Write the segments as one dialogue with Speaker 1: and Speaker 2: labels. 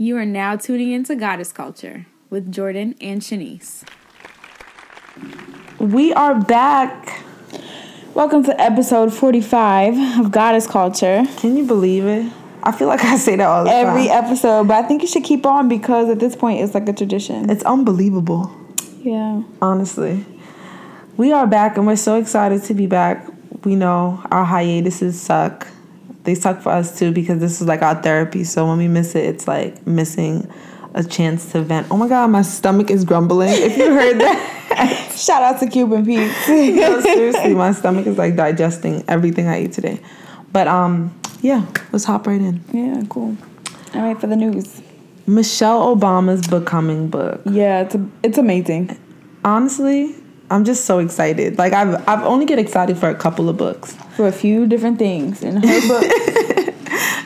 Speaker 1: You are now tuning into Goddess Culture with Jordan and Shanice.
Speaker 2: We are back.
Speaker 1: Welcome to episode 45 of Goddess Culture.
Speaker 2: Can you believe it? I feel like I say that all the
Speaker 1: Every
Speaker 2: time.
Speaker 1: episode, but I think you should keep on because at this point it's like a tradition.
Speaker 2: It's unbelievable,
Speaker 1: Yeah.
Speaker 2: honestly. We are back and we're so excited to be back. We know our hiatuses suck. They suck for us too because this is like our therapy. So when we miss it, it's like missing a chance to vent. Oh my god, my stomach is grumbling. If you heard that.
Speaker 1: Shout out to Cuban Pete.
Speaker 2: no, seriously, my stomach is like digesting everything I ate today. But um, yeah, let's hop right in.
Speaker 1: yeah, cool. All right, for the news.
Speaker 2: Michelle Obama's becoming book.
Speaker 1: Yeah, it's a, it's amazing.
Speaker 2: Honestly, I'm just so excited. Like I've I've only get excited for a couple of books.
Speaker 1: For a few different things. And her book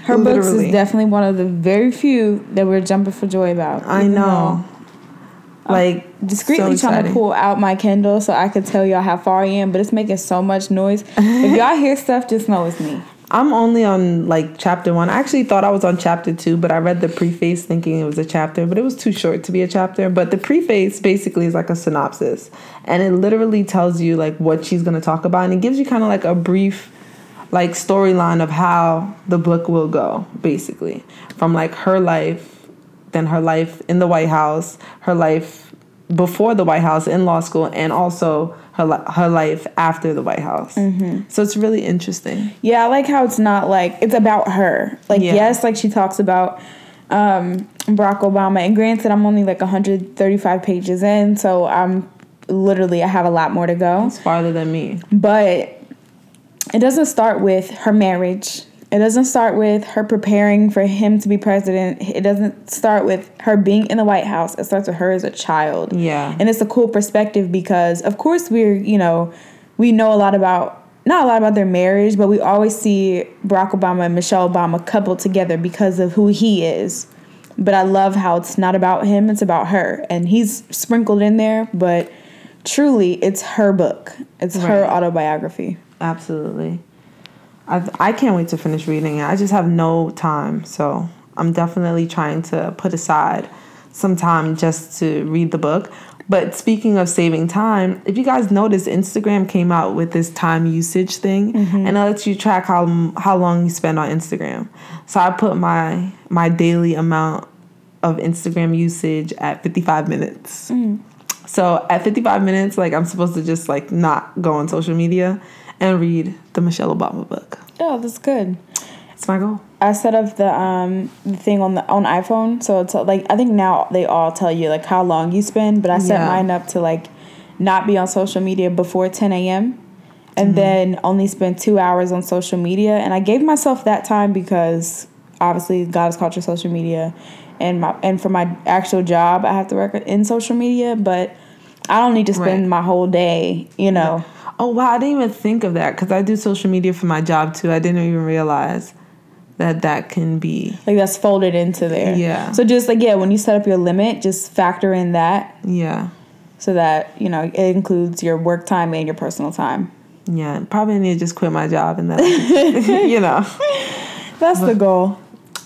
Speaker 1: her books is definitely one of the very few that we're jumping for joy about.
Speaker 2: I know. Like
Speaker 1: though Discreetly
Speaker 2: so
Speaker 1: trying to pull out my Kindle so I could tell y'all how far I am, but it's making so much noise. if y'all hear stuff, just know it's me.
Speaker 2: I'm only on like chapter one. I actually thought I was on chapter two, but I read the preface thinking it was a chapter, but it was too short to be a chapter. But the preface basically is like a synopsis, and it literally tells you like what she's gonna talk about, and it gives you kind of like a brief like storyline of how the book will go, basically from like her life, then her life in the White House, her life before the White House in law school, and also her li- her life after the White House. So it's really interesting.
Speaker 1: Yeah, I like how it's not like it's about her. Like
Speaker 2: Yeah.
Speaker 1: yes, like she talks about um, Barack Obama, and granted, I'm only like 135 pages in, so I'm literally I have a lot more to go.
Speaker 2: It's farther than me.
Speaker 1: But it doesn't start with her marriage. It doesn't start with her preparing for him to be president. It doesn't start with her being in the White House. It starts with her as a child.
Speaker 2: Yeah.
Speaker 1: And it's a cool perspective because, of course, we're, you know, we know a lot about, not a lot about their marriage, but we always see Barack Obama and Michelle Obama coupled together because of who he is. But I love how it's not about him, it's about her. And he's sprinkled in there, but truly, it's her book, it's her autobiography.
Speaker 2: Absolutely. I I can't wait to finish reading it. I just have no time, so I'm definitely trying to put aside some time just to read the book. But speaking of saving time, if you guys notice, Instagram came out with this time usage thing, mm-hmm. and it lets you track how how long you spend on Instagram. So I put my my daily amount of Instagram usage at 55 minutes. Mm. So at 55 minutes, like I'm supposed to just like not go on social media and read the Michelle Obama book.
Speaker 1: Oh, that's good.
Speaker 2: It's my goal.
Speaker 1: I set up the um the thing on the on iPhone, so it's like I think now they all tell you like how long you spend, but I set
Speaker 2: Yeah.
Speaker 1: mine up to like not be on social media before ten a.m. and
Speaker 2: Mm-hmm.
Speaker 1: then only spend two hours on social media. And I gave myself that time because obviously God has called Culture social media, and my and for my actual job I have to work in social media, but I don't need to spend
Speaker 2: Right.
Speaker 1: my whole day, you know.
Speaker 2: Oh wow, I didn't even think of that because I do social media for my job too. I didn't even realize that that can be.
Speaker 1: Like that's folded into there.
Speaker 2: Yeah.
Speaker 1: So just like yeah, when you set up your limit, just factor in that
Speaker 2: Yeah,
Speaker 1: so that you know it includes your work time and your personal time.
Speaker 2: yeah. Probably need to just quit my job and then, you know.
Speaker 1: That's the goal.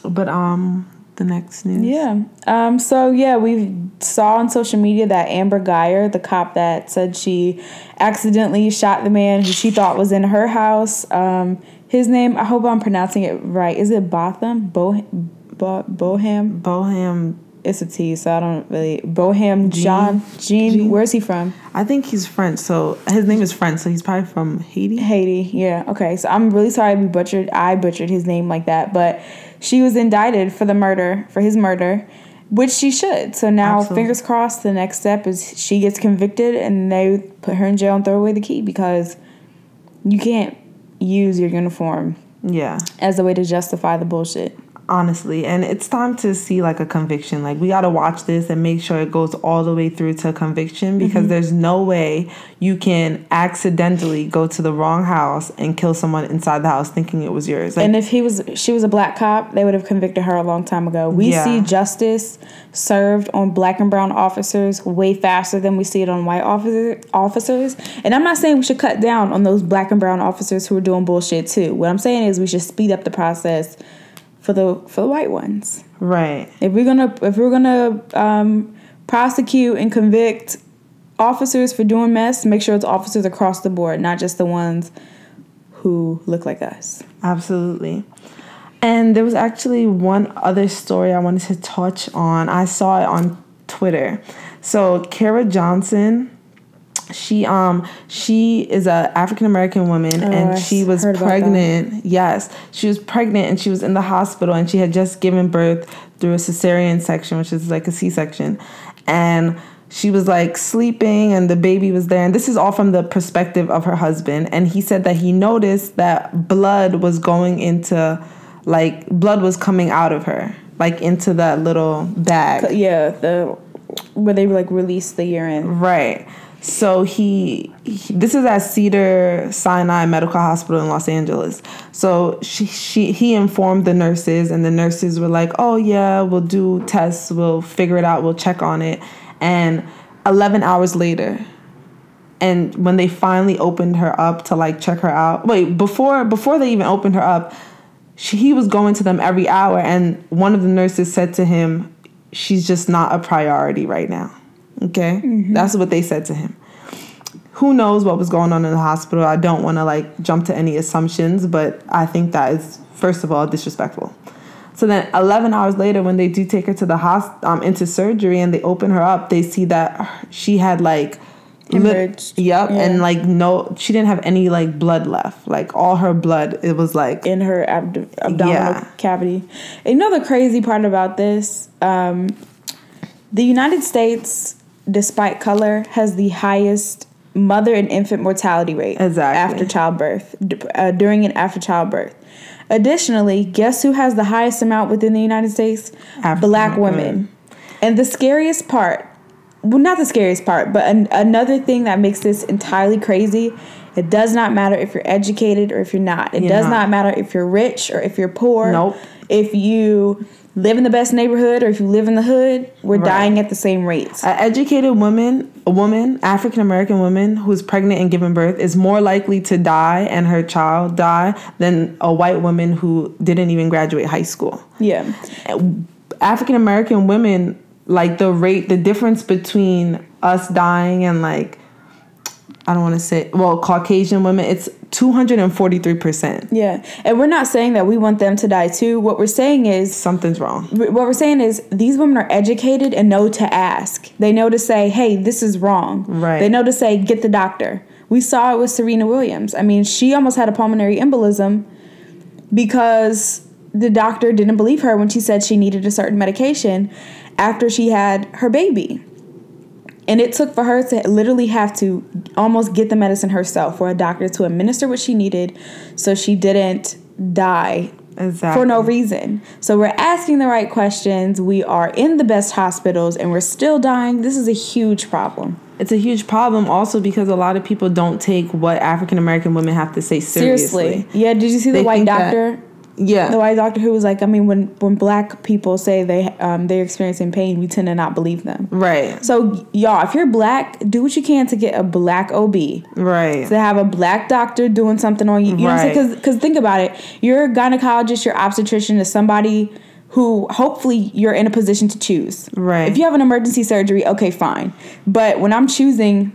Speaker 2: But um, the next news.
Speaker 1: Yeah. Um. So yeah, we saw on social media that Amber Guyger, the cop that said she accidentally shot the man who she thought was in her house. Um. His name, I hope I'm pronouncing it right. Is it Botham? Bo, Bo, Boham?
Speaker 2: Bohem.
Speaker 1: It's a T, so I don't really. Boham John Jean.
Speaker 2: Jean?
Speaker 1: Where's he from?
Speaker 2: I think he's French, so his name is French, so he's probably from Haiti.
Speaker 1: Haiti, yeah. Okay, so I'm really sorry we butchered. I butchered his name like that, but she was indicted for the murder, for his murder, which she should. So now,
Speaker 2: Absolutely.
Speaker 1: fingers crossed. The next step is she gets convicted and they put her in jail and throw away the key because you can't use your uniform
Speaker 2: Yeah.
Speaker 1: as a way to justify the bullshit.
Speaker 2: Honestly and it's time to see like a conviction like we got to watch this and make sure it goes all the way through to conviction because
Speaker 1: Mm-hmm.
Speaker 2: there's no way you can accidentally go to the wrong house and kill someone inside the house thinking it was yours like
Speaker 1: And if he was, she was a black cop, they would have convicted her a long time ago. We
Speaker 2: Yeah.
Speaker 1: see justice served on black and brown officers way faster than we see it on white officer, officers. And I'm not saying we should cut down on those black and brown officers who are doing bullshit too. What I'm saying is we should speed up the process for the for the white ones.
Speaker 2: Right.
Speaker 1: If we're gonna if we're gonna um, prosecute and convict officers for doing mess, make sure it's officers across the board, not just the ones who look like us.
Speaker 2: Absolutely. And there was actually one other story I wanted to touch on. I saw it on Twitter. So Kara Johnson, she um she is a African American woman
Speaker 1: Oh,
Speaker 2: and she was pregnant. Yes, she was pregnant and she was in the hospital and she had just given birth through a cesarean section, which is like a C section, and she was like sleeping and the baby was there and this is all from the perspective of her husband and he said that he noticed that blood was going into like blood was coming out of her like into that little bag
Speaker 1: Yeah, the where they like release the urine.
Speaker 2: Right. So he, he- this is at Cedar Sinai Medical Hospital in Los Angeles. So she, she he informed the nurses and the nurses were like, "Oh yeah, we'll do tests, we'll figure it out, we'll check on it." And 11 hours later, and when they finally opened her up to like check her out. Wait, before before they even opened her up, she, he was going to them every hour and one of the nurses said to him, "She's just not a priority right now." Okay? That's what they said to him. Who knows what was going on in the hospital? I don't want to like jump to any assumptions, but I think that is first of all disrespectful. So then 11 hours later when they do take her to the hosp- um into surgery and they open her up, they see that she had like
Speaker 1: Hemorrhaged.
Speaker 2: Yep,
Speaker 1: Yeah.
Speaker 2: and like no, she didn't have any like blood left. Like all her blood, it was like
Speaker 1: in her abd- abdominal
Speaker 2: Yeah.
Speaker 1: cavity. And you know the crazy part about this? Um, the United States, despite color, has the highest mother and infant mortality rate
Speaker 2: Exactly.
Speaker 1: after childbirth, uh, during and after childbirth. Additionally, guess who has the highest amount within the United States? Black
Speaker 2: women.
Speaker 1: women. And the scariest part, well, not the scariest part, but an, another thing that makes this entirely crazy. It does not matter if you're educated or if you're not. It
Speaker 2: You're
Speaker 1: does
Speaker 2: not.
Speaker 1: not matter if you're rich or if you're poor.
Speaker 2: Nope.
Speaker 1: If you live in the best neighborhood or if you live in the hood, we're
Speaker 2: Right.
Speaker 1: dying at the same rates.
Speaker 2: An educated woman, a woman, African American woman who's pregnant and giving birth is more likely to die and her child die than a white woman who didn't even graduate high school.
Speaker 1: yeah.
Speaker 2: African American women, like the rate, the difference between us dying and like, I don't want to say, well, Caucasian women, it's 243%.
Speaker 1: Yeah. And we're not saying that we want them to die too. What we're saying is
Speaker 2: Something's wrong.
Speaker 1: what we're saying is these women are educated and know to ask. They know to say, "Hey, this is wrong."
Speaker 2: Right.
Speaker 1: They know to say, "Get the doctor." We saw it with Serena Williams. I mean, she almost had a pulmonary embolism because the doctor didn't believe her when she said she needed a certain medication after she had her baby. And it took for her to literally have to almost get the medicine herself for a doctor to administer what she needed so she didn't die
Speaker 2: Exactly.
Speaker 1: for no reason. So we're asking the right questions. We are in the best hospitals and we're still dying. This is a huge problem.
Speaker 2: It's a huge problem also because a lot of people don't take what African American women have to say seriously.
Speaker 1: Seriously. Yeah, did you see the
Speaker 2: They
Speaker 1: white
Speaker 2: think that-
Speaker 1: doctor?
Speaker 2: Yeah.
Speaker 1: The white doctor who was like, I mean, when when black people say they um, they're experiencing pain, we tend to not believe them.
Speaker 2: right.
Speaker 1: So y'all, if you're black, do what you can to get a black OB.
Speaker 2: Right.
Speaker 1: to have a black doctor doing something on you. You know what I'm saying? Because think about it. Your gynecologist, your obstetrician is somebody who hopefully you're in a position to choose.
Speaker 2: Right.
Speaker 1: If you have an emergency surgery, okay, fine. But when I'm choosing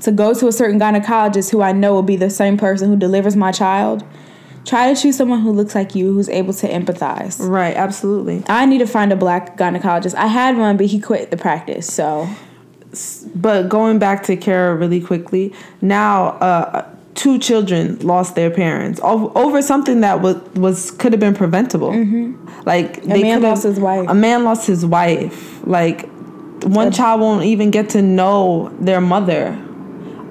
Speaker 1: to go to a certain gynecologist who I know will be the same person who delivers my child, try to choose someone who looks like you, who's able to empathize.
Speaker 2: Right, absolutely.
Speaker 1: I need to find a black gynecologist. I had one, but he quit the practice. So
Speaker 2: But going back to Kara really quickly, now uh, two children lost their parents over something that was was could have been preventable. Like
Speaker 1: Mm-hmm. a man lost his wife.
Speaker 2: A man lost his wife. Like one child won't even get to know their mother.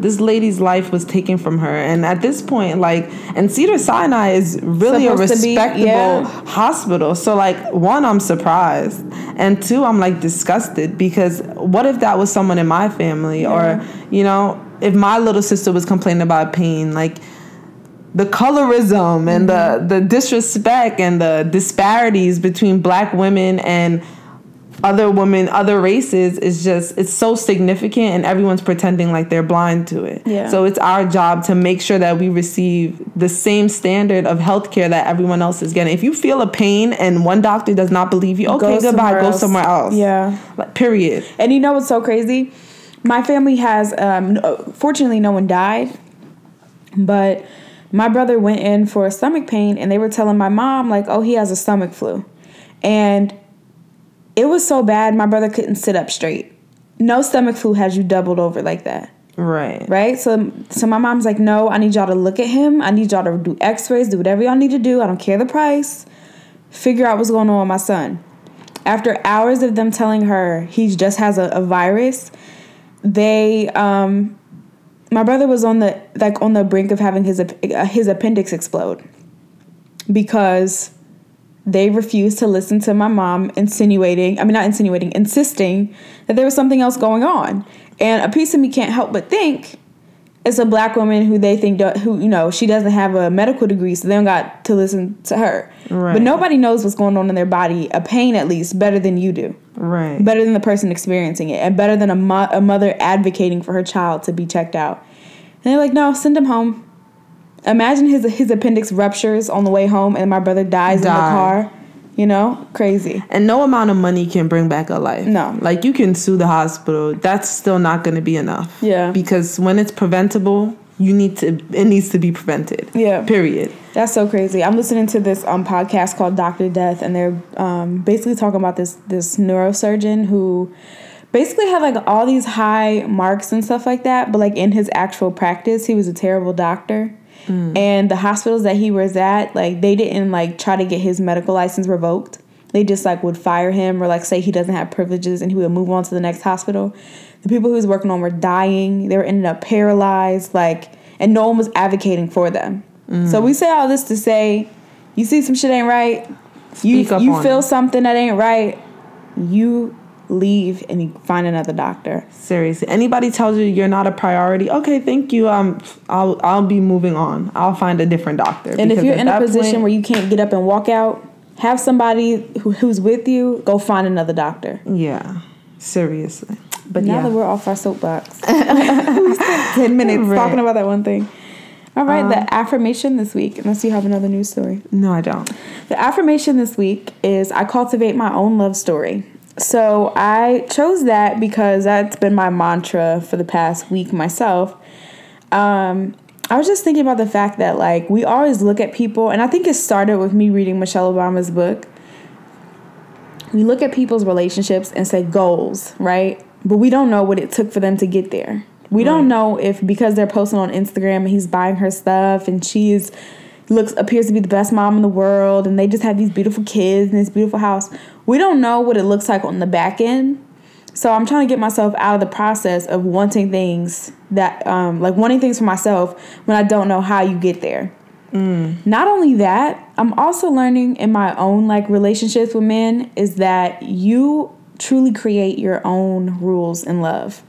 Speaker 2: This lady's life was taken from her, and at this point, like, and Cedar Sinai is really a
Speaker 1: Supposed be-
Speaker 2: respectable
Speaker 1: yeah.
Speaker 2: hospital. So, like, one, I'm surprised, and two, I'm like disgusted because what if that was someone in my family, or you know, if my little sister was complaining about pain, like the colorism and the mm-hmm. the disrespect and the disparities between black women and other women, other races is just it's so significant and everyone's pretending like they're blind to it.
Speaker 1: Yeah.
Speaker 2: So it's our job to make sure that we receive the same standard of healthcare that everyone else is getting. If you feel a pain and one doctor does not believe you, okay,
Speaker 1: Go
Speaker 2: goodbye, go somewhere else.
Speaker 1: Yeah.
Speaker 2: Like, period.
Speaker 1: And you know what's so crazy? My family has, um, fortunately, no one died, but my brother went in for a stomach pain, and they were telling my mom like, "Oh, he has a stomach flu," and it was so bad. My brother couldn't sit up straight. No stomach flu has you doubled over like that.
Speaker 2: Right.
Speaker 1: right? So so my mom's like, no, I need y'all to look at him. I need y'all to do X-rays, do whatever y'all need to do. I don't care the price. Figure out what's going on with my son. After hours of them telling her he just has a, a virus, they um my brother was on the like on the brink of having his uh, his appendix explode because they refused to listen to my mom insinuating i mean not insinuating insisting that there was something else going on. And a piece of me can't help but think it's a black woman who they think do- who you know she doesn't have a medical degree so they don't got to listen to her.
Speaker 2: Right.
Speaker 1: but nobody knows what's going on in their body a pain at least better than you do.
Speaker 2: Right.
Speaker 1: better than the person experiencing it and better than a, mo- a mother advocating for her child to be checked out. And they're like no send him home imagine his his appendix ruptures on the way home and my brother dies in the car you know crazy
Speaker 2: And no amount of money can bring back a life.
Speaker 1: No.
Speaker 2: Like you can sue the hospital. That's still not going to be enough.
Speaker 1: Yeah.
Speaker 2: Because when it's preventable, you need to it needs to be prevented.
Speaker 1: Yeah.
Speaker 2: Period.
Speaker 1: That's so crazy. I'm listening to this um, podcast called Doctor Death, and they're um, basically talking about this this neurosurgeon who basically had like all these high marks and stuff like that, but like in his actual practice, he was a terrible doctor. Mm. And the hospitals that he was at, like they didn't like try to get his medical license revoked. They just like would fire him or like say he doesn't have privileges and he would move on to the next hospital. The people he was working on were dying. They were ended up paralyzed, like, and no one was advocating for them. Mm. So we say all this to say, you see some shit ain't right. You
Speaker 2: Speak
Speaker 1: you
Speaker 2: on
Speaker 1: feel
Speaker 2: it.
Speaker 1: something that ain't right. You leave and find another doctor.
Speaker 2: Seriously. Anybody tells you you're not a priority, okay, thank you. Um I'll I'll be moving on. I'll find a different doctor.
Speaker 1: And if you're in a position
Speaker 2: point-
Speaker 1: where you can't get up and walk out, have somebody who, who's with you go find another doctor.
Speaker 2: Yeah. Seriously. But
Speaker 1: now
Speaker 2: yeah.
Speaker 1: that we're off our soapbox, ten minutes
Speaker 2: Right.
Speaker 1: talking about that one thing. All right, the affirmation this week, unless you have another news story.
Speaker 2: no, I don't.
Speaker 1: The affirmation this week is I cultivate my own love story. So I chose that because that's been my mantra for the past week myself. Um, I was just thinking about the fact that like we always look at people, and I think it started with me reading Michelle Obama's book. We look at people's relationships and say goals, right? But we don't know what it took for them to get there. We don't know if because they're posting on Instagram and he's buying her stuff and she's looks appears to be the best mom in the world and they just have these beautiful kids and this beautiful house. We don't know what it looks like on the back end. So I'm trying to get myself out of the process of wanting things that um like wanting things for myself when I don't know how you get there. Not only that, I'm also learning in my own like relationships with men is that you truly create your own rules in love.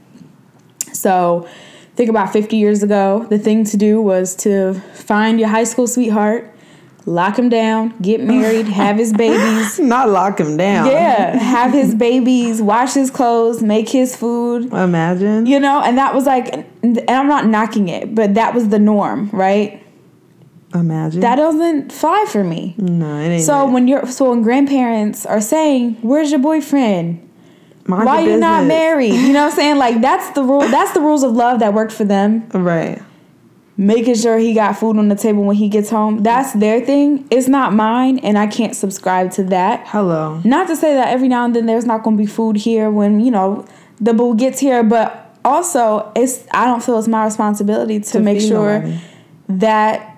Speaker 1: So, think about 50 years ago, the thing to do was to find your high school sweetheart, lock him down, get married, have his babies.
Speaker 2: Not lock him down.
Speaker 1: Yeah, have his babies, wash his clothes, make his food.
Speaker 2: Imagine.
Speaker 1: You know, and that was like and I'm not knocking it, but that was the norm, right?
Speaker 2: Imagine.
Speaker 1: That doesn't fly for me.
Speaker 2: no, it ain't.
Speaker 1: So
Speaker 2: it.
Speaker 1: when you're so when grandparents are saying, "Where's your boyfriend?
Speaker 2: Mind
Speaker 1: Why you not married?" You know what I'm saying? Like that's the rule. That's the rules of love that worked for them.
Speaker 2: Right.
Speaker 1: Making sure he got food on the table when he gets home. That's their thing. It's not mine, and I can't subscribe to that.
Speaker 2: Hello.
Speaker 1: Not to say that every now and then there's not going to be food here when you know the boo gets here, but also it's I don't feel it's my responsibility to,
Speaker 2: To
Speaker 1: make sure
Speaker 2: nobody.
Speaker 1: that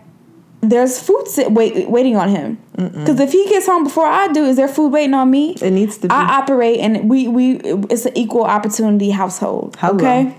Speaker 1: there's food sit, wait, waiting on him. Because if he gets home before I do, is there food waiting on me?
Speaker 2: It needs to be.
Speaker 1: I operate and we we it's an equal opportunity household.
Speaker 2: Hello.
Speaker 1: Okay.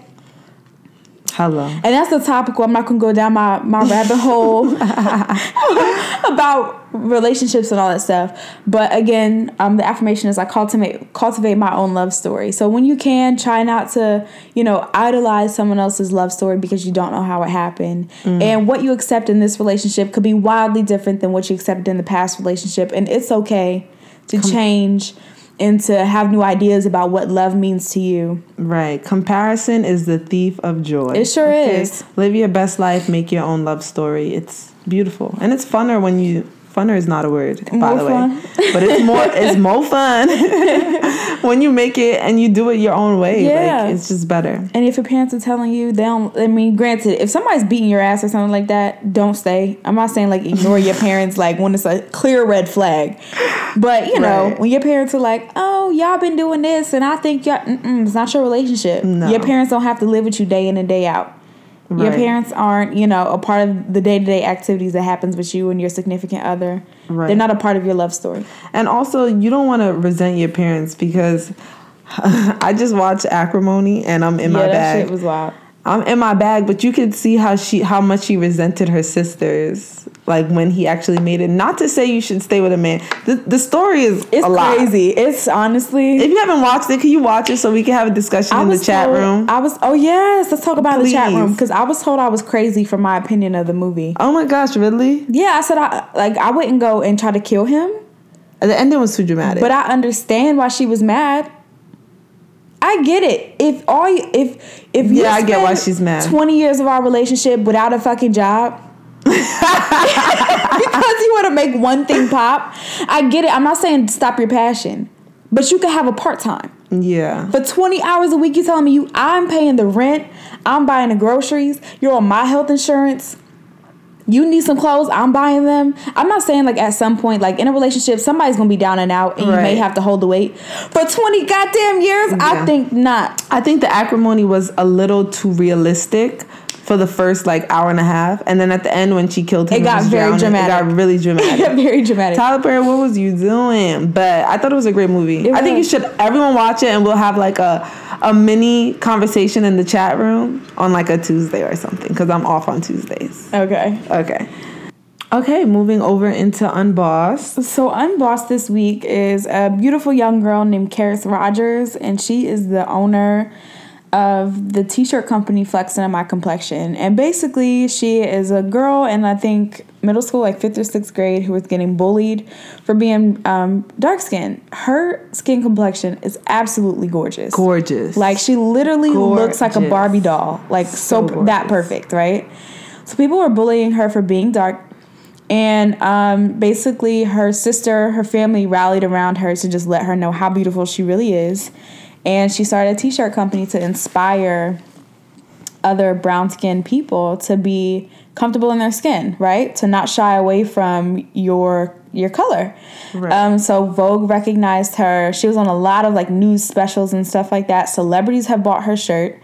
Speaker 2: Hello.
Speaker 1: And that's the topic I'm not gonna go down my, my rabbit hole about relationships and all that stuff. But again, um, the affirmation is I cultivate cultivate my own love story. So when you can, try not to, you know, idolize someone else's love story because you don't know how it happened. And what you accept in this relationship could be wildly different than what you accepted in the past relationship. And it's okay to change and to have new ideas about what love means to you.
Speaker 2: Right. Comparison is the thief of joy.
Speaker 1: It sure is.
Speaker 2: Live your best life, make your own love story. It's beautiful. And it's funner when you funner is not a word, by
Speaker 1: More
Speaker 2: the way. But it's more it's more fun when you make it and you do it your own way.
Speaker 1: Yeah.
Speaker 2: Like it's just better.
Speaker 1: And if your parents are telling you, they don't. I mean, granted, if somebody's beating your ass or something like that, don't stay. I'm not saying like ignore your parents, like when it's a clear red flag. But you know,
Speaker 2: Right.
Speaker 1: when your parents are like, "Oh, y'all been doing this," and I think y'all, it's not your relationship.
Speaker 2: No.
Speaker 1: Your parents don't have to live with you day in and day out. Your parents aren't, you know, a part of the day to day activities that happens with you and your significant other.
Speaker 2: Right.
Speaker 1: They're not a part of your love story.
Speaker 2: And also, you don't want to resent your parents because I just watched Acrimony and I'm in
Speaker 1: yeah,
Speaker 2: my
Speaker 1: that
Speaker 2: bag.
Speaker 1: shit was wild.
Speaker 2: I'm in my bag, but you could see how she how much she resented her sisters, like when he actually made it. Not to say you should stay with a man. The the story is
Speaker 1: It's
Speaker 2: a lot.
Speaker 1: crazy. It's honestly.
Speaker 2: If you haven't watched it, can you watch it so we can have a discussion in the chat
Speaker 1: told,
Speaker 2: room?
Speaker 1: I was. Oh yes, let's talk about in the chat room because I was told I was crazy for my opinion of the movie.
Speaker 2: oh my gosh, really?
Speaker 1: Yeah, I said I like I wouldn't go and try to kill him,
Speaker 2: The ending was too dramatic.
Speaker 1: but I understand why she was mad. I get it. If all you, if if you
Speaker 2: Yeah, I get why she's mad.
Speaker 1: Twenty years of our relationship without a fucking job. because you want to make one thing pop. I get it. I'm not saying stop your passion, but you could have a part time.
Speaker 2: yeah,
Speaker 1: For 20 hours a week, you telling me you I'm paying the rent, I'm buying the groceries, you're on my health insurance. You need some clothes, I'm buying them. I'm not saying like at some point, like in a relationship, somebody's gonna be down and out and you may have to hold the weight. For 20 goddamn years, I think not.
Speaker 2: I think the acrimony was a little too realistic for the first like hour and a half, and then at the end when she killed him,
Speaker 1: It got very
Speaker 2: drowning,
Speaker 1: dramatic.
Speaker 2: It got really dramatic.
Speaker 1: Very dramatic.
Speaker 2: Tyler Perry, what was you doing? But I thought it was a great movie. I think you should everyone watch it and we'll have like a a mini conversation in the chat room on like a Tuesday or something because I'm off on Tuesdays.
Speaker 1: Okay.
Speaker 2: Okay. Okay, moving over into Unbossed.
Speaker 1: So Unbossed this week is a beautiful young girl named Kheris Rogers, and she is the owner of the t-shirt company Flexing on My Complexion. And basically, she is a girl in I think middle school, like fifth or sixth grade, who was getting bullied for being um, dark skinned. Her skin complexion is absolutely gorgeous.
Speaker 2: Gorgeous.
Speaker 1: Like she literally looks like a Barbie doll, like so,
Speaker 2: So
Speaker 1: that perfect, right? So people were bullying her for being dark, and um, basically her sister, her family rallied around her to just let her know how beautiful she really is, and she started a t-shirt company to inspire other brown skinned people to be comfortable in their skin, right? To not shy away from your your color.
Speaker 2: Right.
Speaker 1: Um, so Vogue recognized her. She was on a lot of like news specials and stuff like that. Celebrities have bought her shirt.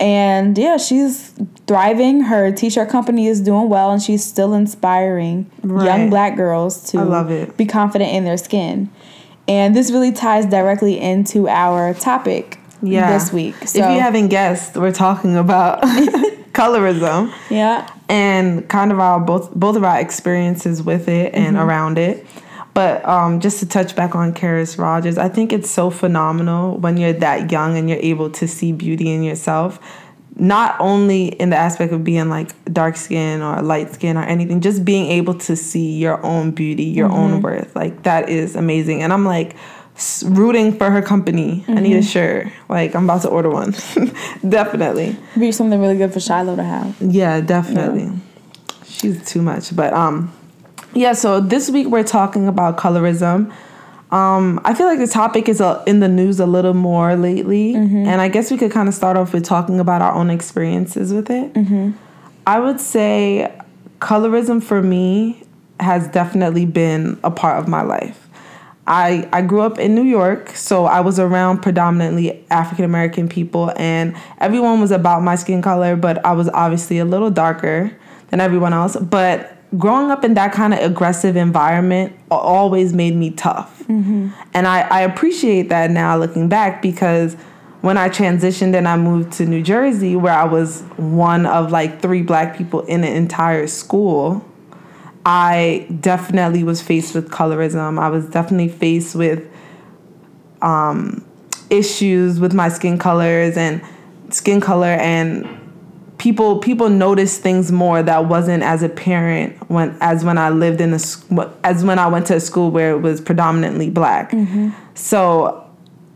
Speaker 1: And yeah, she's thriving. Her t-shirt company is doing well and she's still inspiring young black girls to
Speaker 2: I love it.
Speaker 1: be confident in their skin. And this really ties directly into our topic
Speaker 2: yeah.
Speaker 1: this week. So
Speaker 2: if you haven't guessed, we're talking about colorism.
Speaker 1: yeah.
Speaker 2: and kind of our both both of our experiences with it and
Speaker 1: Mm-hmm.
Speaker 2: around it. But um, just to touch back on Kheris Rogers, I think it's so phenomenal when you're that young and you're able to see beauty in yourself. Not only in the aspect of being like dark skin or light skin or anything, just being able to see your own beauty, your
Speaker 1: Mm-hmm.
Speaker 2: own worth. Like that is amazing. And I'm like rooting for her company. I need a
Speaker 1: Mm-hmm.
Speaker 2: shirt. Like I'm about to order one. Definitely.
Speaker 1: Be something really good for Shiloh to have.
Speaker 2: Yeah, definitely. She's too much. But um yeah, so this week we're talking about colorism. Um, I feel like the topic is uh, in the news a little more lately, and I guess we could kind of start off with talking about our own experiences with it. I would say colorism for me has definitely been a part of my life. I, I grew up in New York, so I was around predominantly African American people, and everyone was about my skin color, but I was obviously a little darker than everyone else. But growing up in that kind of aggressive environment always made me tough. And I, I appreciate that now looking back because when I transitioned and I moved to New Jersey, where I was one of like three black people in an entire school, I definitely was faced with colorism. I was definitely faced with um, issues with my skin colors and skin color and people people noticed things more that wasn't as apparent when as when I lived in a as when I went to a school where it was predominantly black. So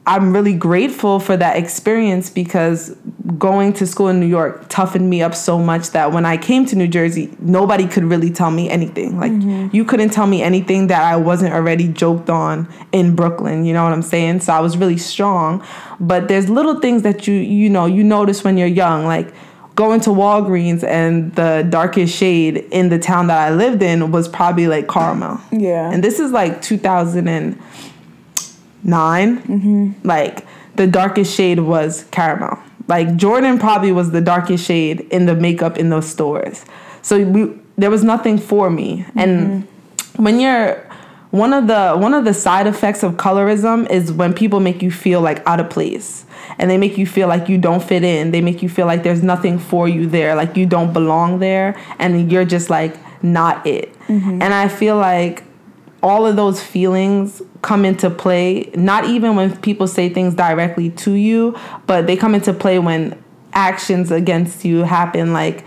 Speaker 2: I'm really grateful for that experience because going to school in New York toughened me up so much that when I came to New Jersey, nobody could really tell me anything. Like mm-hmm. you couldn't tell me anything that I wasn't already joked on in Brooklyn, you know what I'm saying? So I was really strong, but there's little things that you you know, you notice when you're young like going to Walgreens and the darkest shade in the town that I lived in was probably like caramel.
Speaker 1: Yeah.
Speaker 2: And this is like 2009. mm-hmm. like the darkest shade was caramel. Like Jordan probably was the darkest shade in the makeup in those stores. So we there was nothing for me. Mm-hmm. And when you're one of the one of the side effects of colorism is when people make you feel like out of place and they make you feel like you don't fit in. They make you feel like there's nothing for you there, like you don't belong there and you're just like not it. Mm-hmm. And I feel like all of those feelings come into play not even when people say things directly to you but they come into play when actions against you happen like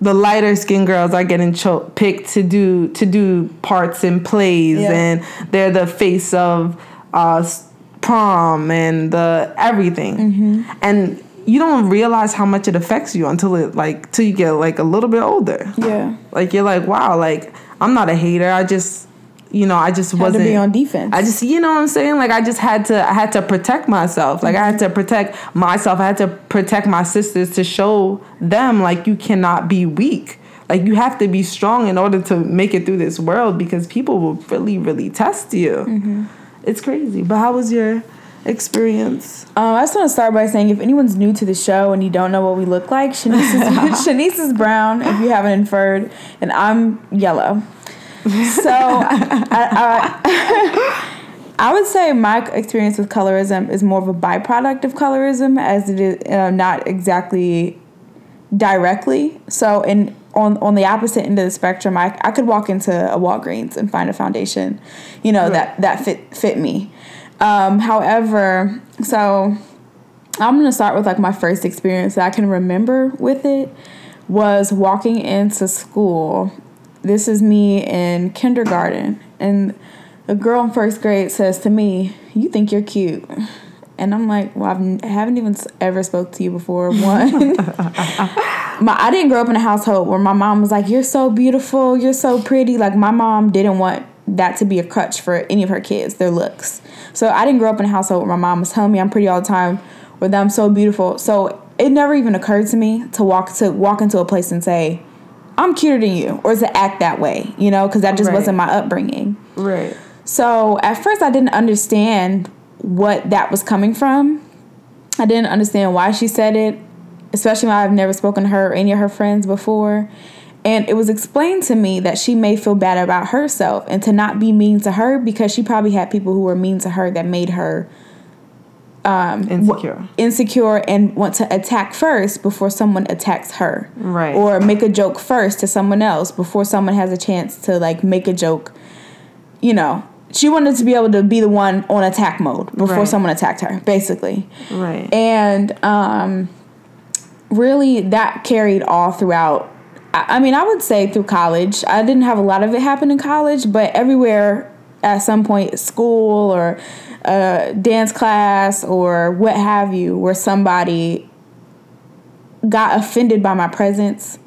Speaker 2: the lighter skinned girls are getting cho- picked to do to do parts in plays yeah. and they're the face of uh, prom and the everything mm-hmm. and you don't realize how much it affects you until it like till you get like a little bit older
Speaker 1: yeah
Speaker 2: like you're like wow like i'm not a hater i just you know, I just
Speaker 1: had
Speaker 2: wasn't
Speaker 1: to be on defense.
Speaker 2: I just, you know what I'm saying? Like I just had to, I had to protect myself. Like mm-hmm. I had to protect myself. I had to protect my sisters to show them like you cannot be weak. Like you have to be strong in order to make it through this world because people will really, really test you. Mm-hmm. It's crazy. But how was your experience?
Speaker 1: Uh, I just want to start by saying if anyone's new to the show and you don't know what we look like, Shanice is, Shanice is brown, if you haven't inferred, and I'm yellow. So I, I, I, would say my experience with colorism is more of a byproduct of colorism, as it is uh, not exactly directly. So in on on the opposite end of the spectrum, I, I could walk into a Walgreens and find a foundation, you know, right. that that fit fit me. Um, however, so I'm gonna start with like my first experience that I can remember with it was walking into school this is me in kindergarten, and a girl in first grade says to me, "You think you're cute." And I'm like, well, I've, I haven't even ever spoke to you before. One, my I didn't grow up in a household where my mom was like, "You're so beautiful, you're so pretty." Like my mom didn't want that to be a crutch for any of her kids, their looks. So I didn't grow up in a household where my mom was telling me I'm pretty all the time, or that I'm so beautiful. So it never even occurred to me to walk to walk into a place and say, I'm cuter than you, or to act that way, you know, because that just right. wasn't my upbringing.
Speaker 2: Right.
Speaker 1: So at first, I didn't understand what that was coming from. I didn't understand why she said it, especially when I've never spoken to her or any of her friends before. And it was explained to me that she may feel bad about herself and to not be mean to her because she probably had people who were mean to her that made her
Speaker 2: um, insecure, w-
Speaker 1: insecure, and want to attack first before someone attacks her,
Speaker 2: right?
Speaker 1: Or make a joke first to someone else before someone has a chance to like make a joke. You know, she wanted to be able to be the one on attack mode before right. someone attacked her, basically.
Speaker 2: Right.
Speaker 1: And um, really, that carried all throughout. I, I mean, I would say through college. I didn't have a lot of it happen in college, but everywhere at some point, school or dance class or what have you, where somebody got offended by my presence.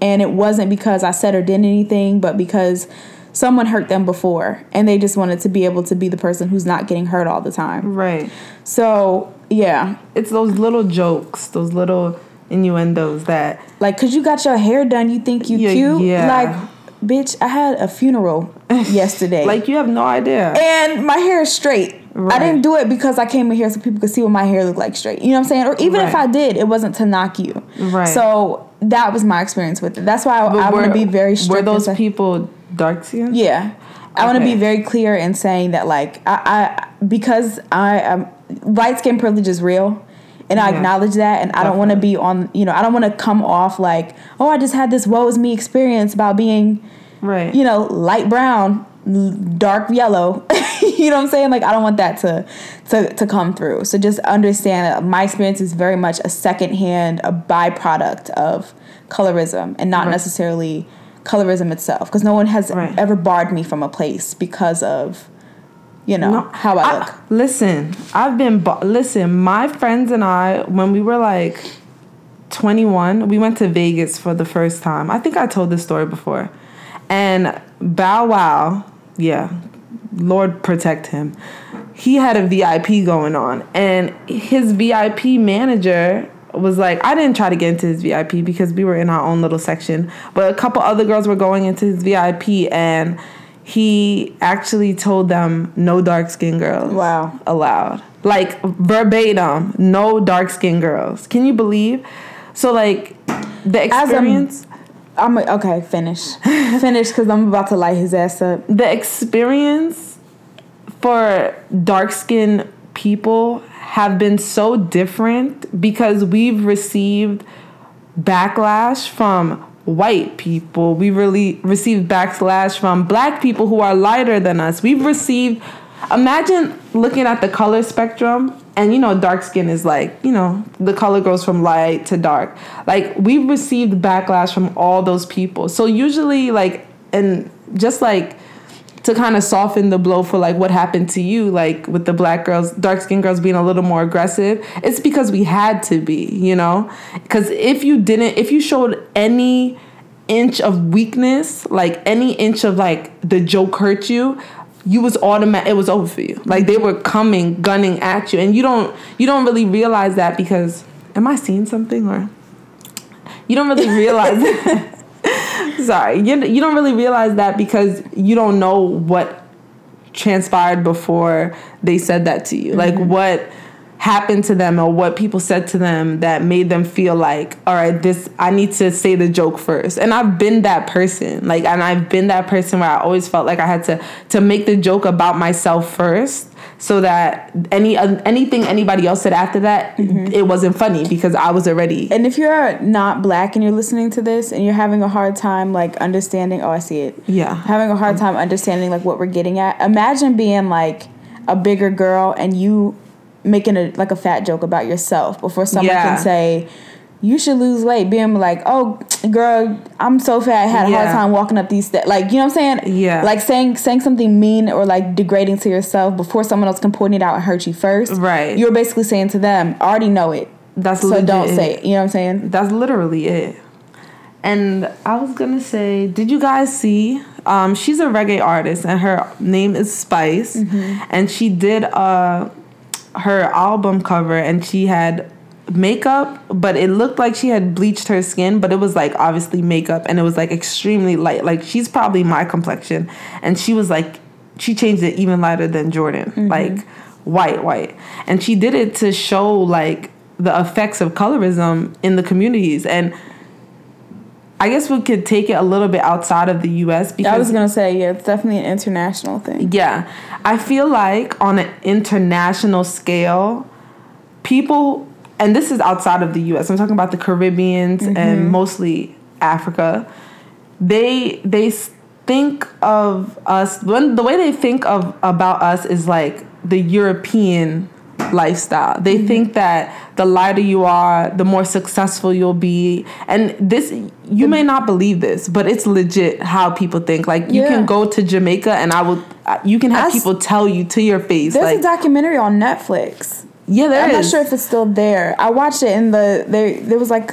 Speaker 1: And it wasn't because I said or did anything, but because someone hurt them before and they just wanted to be able to be the person who's not getting hurt all the time.
Speaker 2: Right.
Speaker 1: So, yeah.
Speaker 2: It's those little jokes, those little innuendos that.
Speaker 1: Like, because you got your hair done, you think you yeah, cute? Yeah. Like, bitch, I had a funeral yesterday.
Speaker 2: like you have no idea.
Speaker 1: And my hair is straight. Right. I didn't do it because I came in here so people could see what my hair looked like straight. You know what I'm saying? Or even right. if I did, it wasn't to knock you.
Speaker 2: Right.
Speaker 1: So that was my experience with it. That's why I, I want to be very strict.
Speaker 2: Were those people dark skin?
Speaker 1: Yeah. I want to be very clear in saying that, like, I, I because I am white skin privilege is real, and I acknowledge that, and Definitely. I don't want to be on, you know, I don't want to come off like, oh, I just had this woe is me experience about being
Speaker 2: right
Speaker 1: you know light brown dark yellow you know what i'm saying like i don't want that to to to come through so just understand that my experience is very much a secondhand a byproduct of colorism and not right. necessarily colorism itself because no one has right. ever barred me from a place because of you know, no, how I, I look.
Speaker 2: Listen, I've been listen, my friends and I when we were like 21, we went to Vegas for the first time. I think I told this story before. And Bow Wow, yeah, Lord protect him. He had a VIP going on, and his VIP manager was like, I didn't try to get into his VIP because we were in our own little section, but a couple other girls were going into his VIP, and he actually told them no dark skinned girls.
Speaker 1: Wow.
Speaker 2: Allowed. Like verbatim, no dark skinned girls. Can you believe? So like the experience.
Speaker 1: I'm okay. Finish, finish, because I'm about to light his ass up.
Speaker 2: The experience for dark skinned people have been so different because we've received backlash from white people. We really received backlash from black people who are lighter than us. We've received imagine looking at the color spectrum and you know dark skin is like you know the color goes from light to dark like we've received backlash from all those people so usually like and just like to kind of soften the blow for like what happened to you like with the black girls dark skinned girls being a little more aggressive it's because we had to be you know? Because if you didn't if you showed any inch of weakness like any inch of like the joke hurt you you was automatic it was over for you. Like they were coming gunning at you and you don't you don't really realize that because am i seeing something or? You don't really realize Sorry, you, you don't really realize that because you don't know what transpired before they said that to you. Mm-hmm. Like what happened to them or what people said to them that made them feel like, all right, this I need to say the joke first. And I've been that person. Like and I've been that person where I always felt like I had to to make the joke about myself first so that any uh, anything anybody else said after that mm-hmm. it wasn't funny because I was already
Speaker 1: And if you're not black and you're listening to this and you're having a hard time like understanding oh I see it.
Speaker 2: Yeah.
Speaker 1: Having a hard time understanding like what we're getting at. Imagine being like a bigger girl and you making a like a fat joke about yourself before someone yeah. can say you should lose weight. Being like, oh, girl, I'm so fat. I had a yeah. hard time walking up these steps. Like, you know what I'm saying?
Speaker 2: Yeah.
Speaker 1: Like saying saying something mean or like degrading to yourself before someone else can point it out and hurt you first.
Speaker 2: Right.
Speaker 1: You're basically saying to them, I already know it. That's so don't say it. You know what I'm saying?
Speaker 2: That's literally it. And I was gonna say, did you guys see? Um, she's a reggae artist, and her name is Spice, mm-hmm. and she did uh her album cover, and she had makeup, but it looked like she had bleached her skin, but it was like obviously makeup and it was like extremely light. Like she's probably my complexion. And she was like, she changed it even lighter than Jordan, mm-hmm. like white, white. And she did it to show like the effects of colorism in the communities. And I guess we could take it a little bit outside of the US
Speaker 1: because I was gonna say, yeah, it's definitely an international thing.
Speaker 2: Yeah. I feel like on an international scale, people and this is outside of the US. I'm talking about the Caribbeans mm-hmm. and mostly Africa. They they think of us when the way they think of about us is like the European lifestyle. They mm-hmm. think that the lighter you are, the more successful you'll be. And this you may not believe this, but it's legit how people think. Like you yeah. can go to Jamaica and I will you can have people tell you to your face
Speaker 1: There's
Speaker 2: like,
Speaker 1: a documentary on Netflix
Speaker 2: yeah, there
Speaker 1: I'm
Speaker 2: is.
Speaker 1: not sure if it's still there. I watched it in the there. There was like,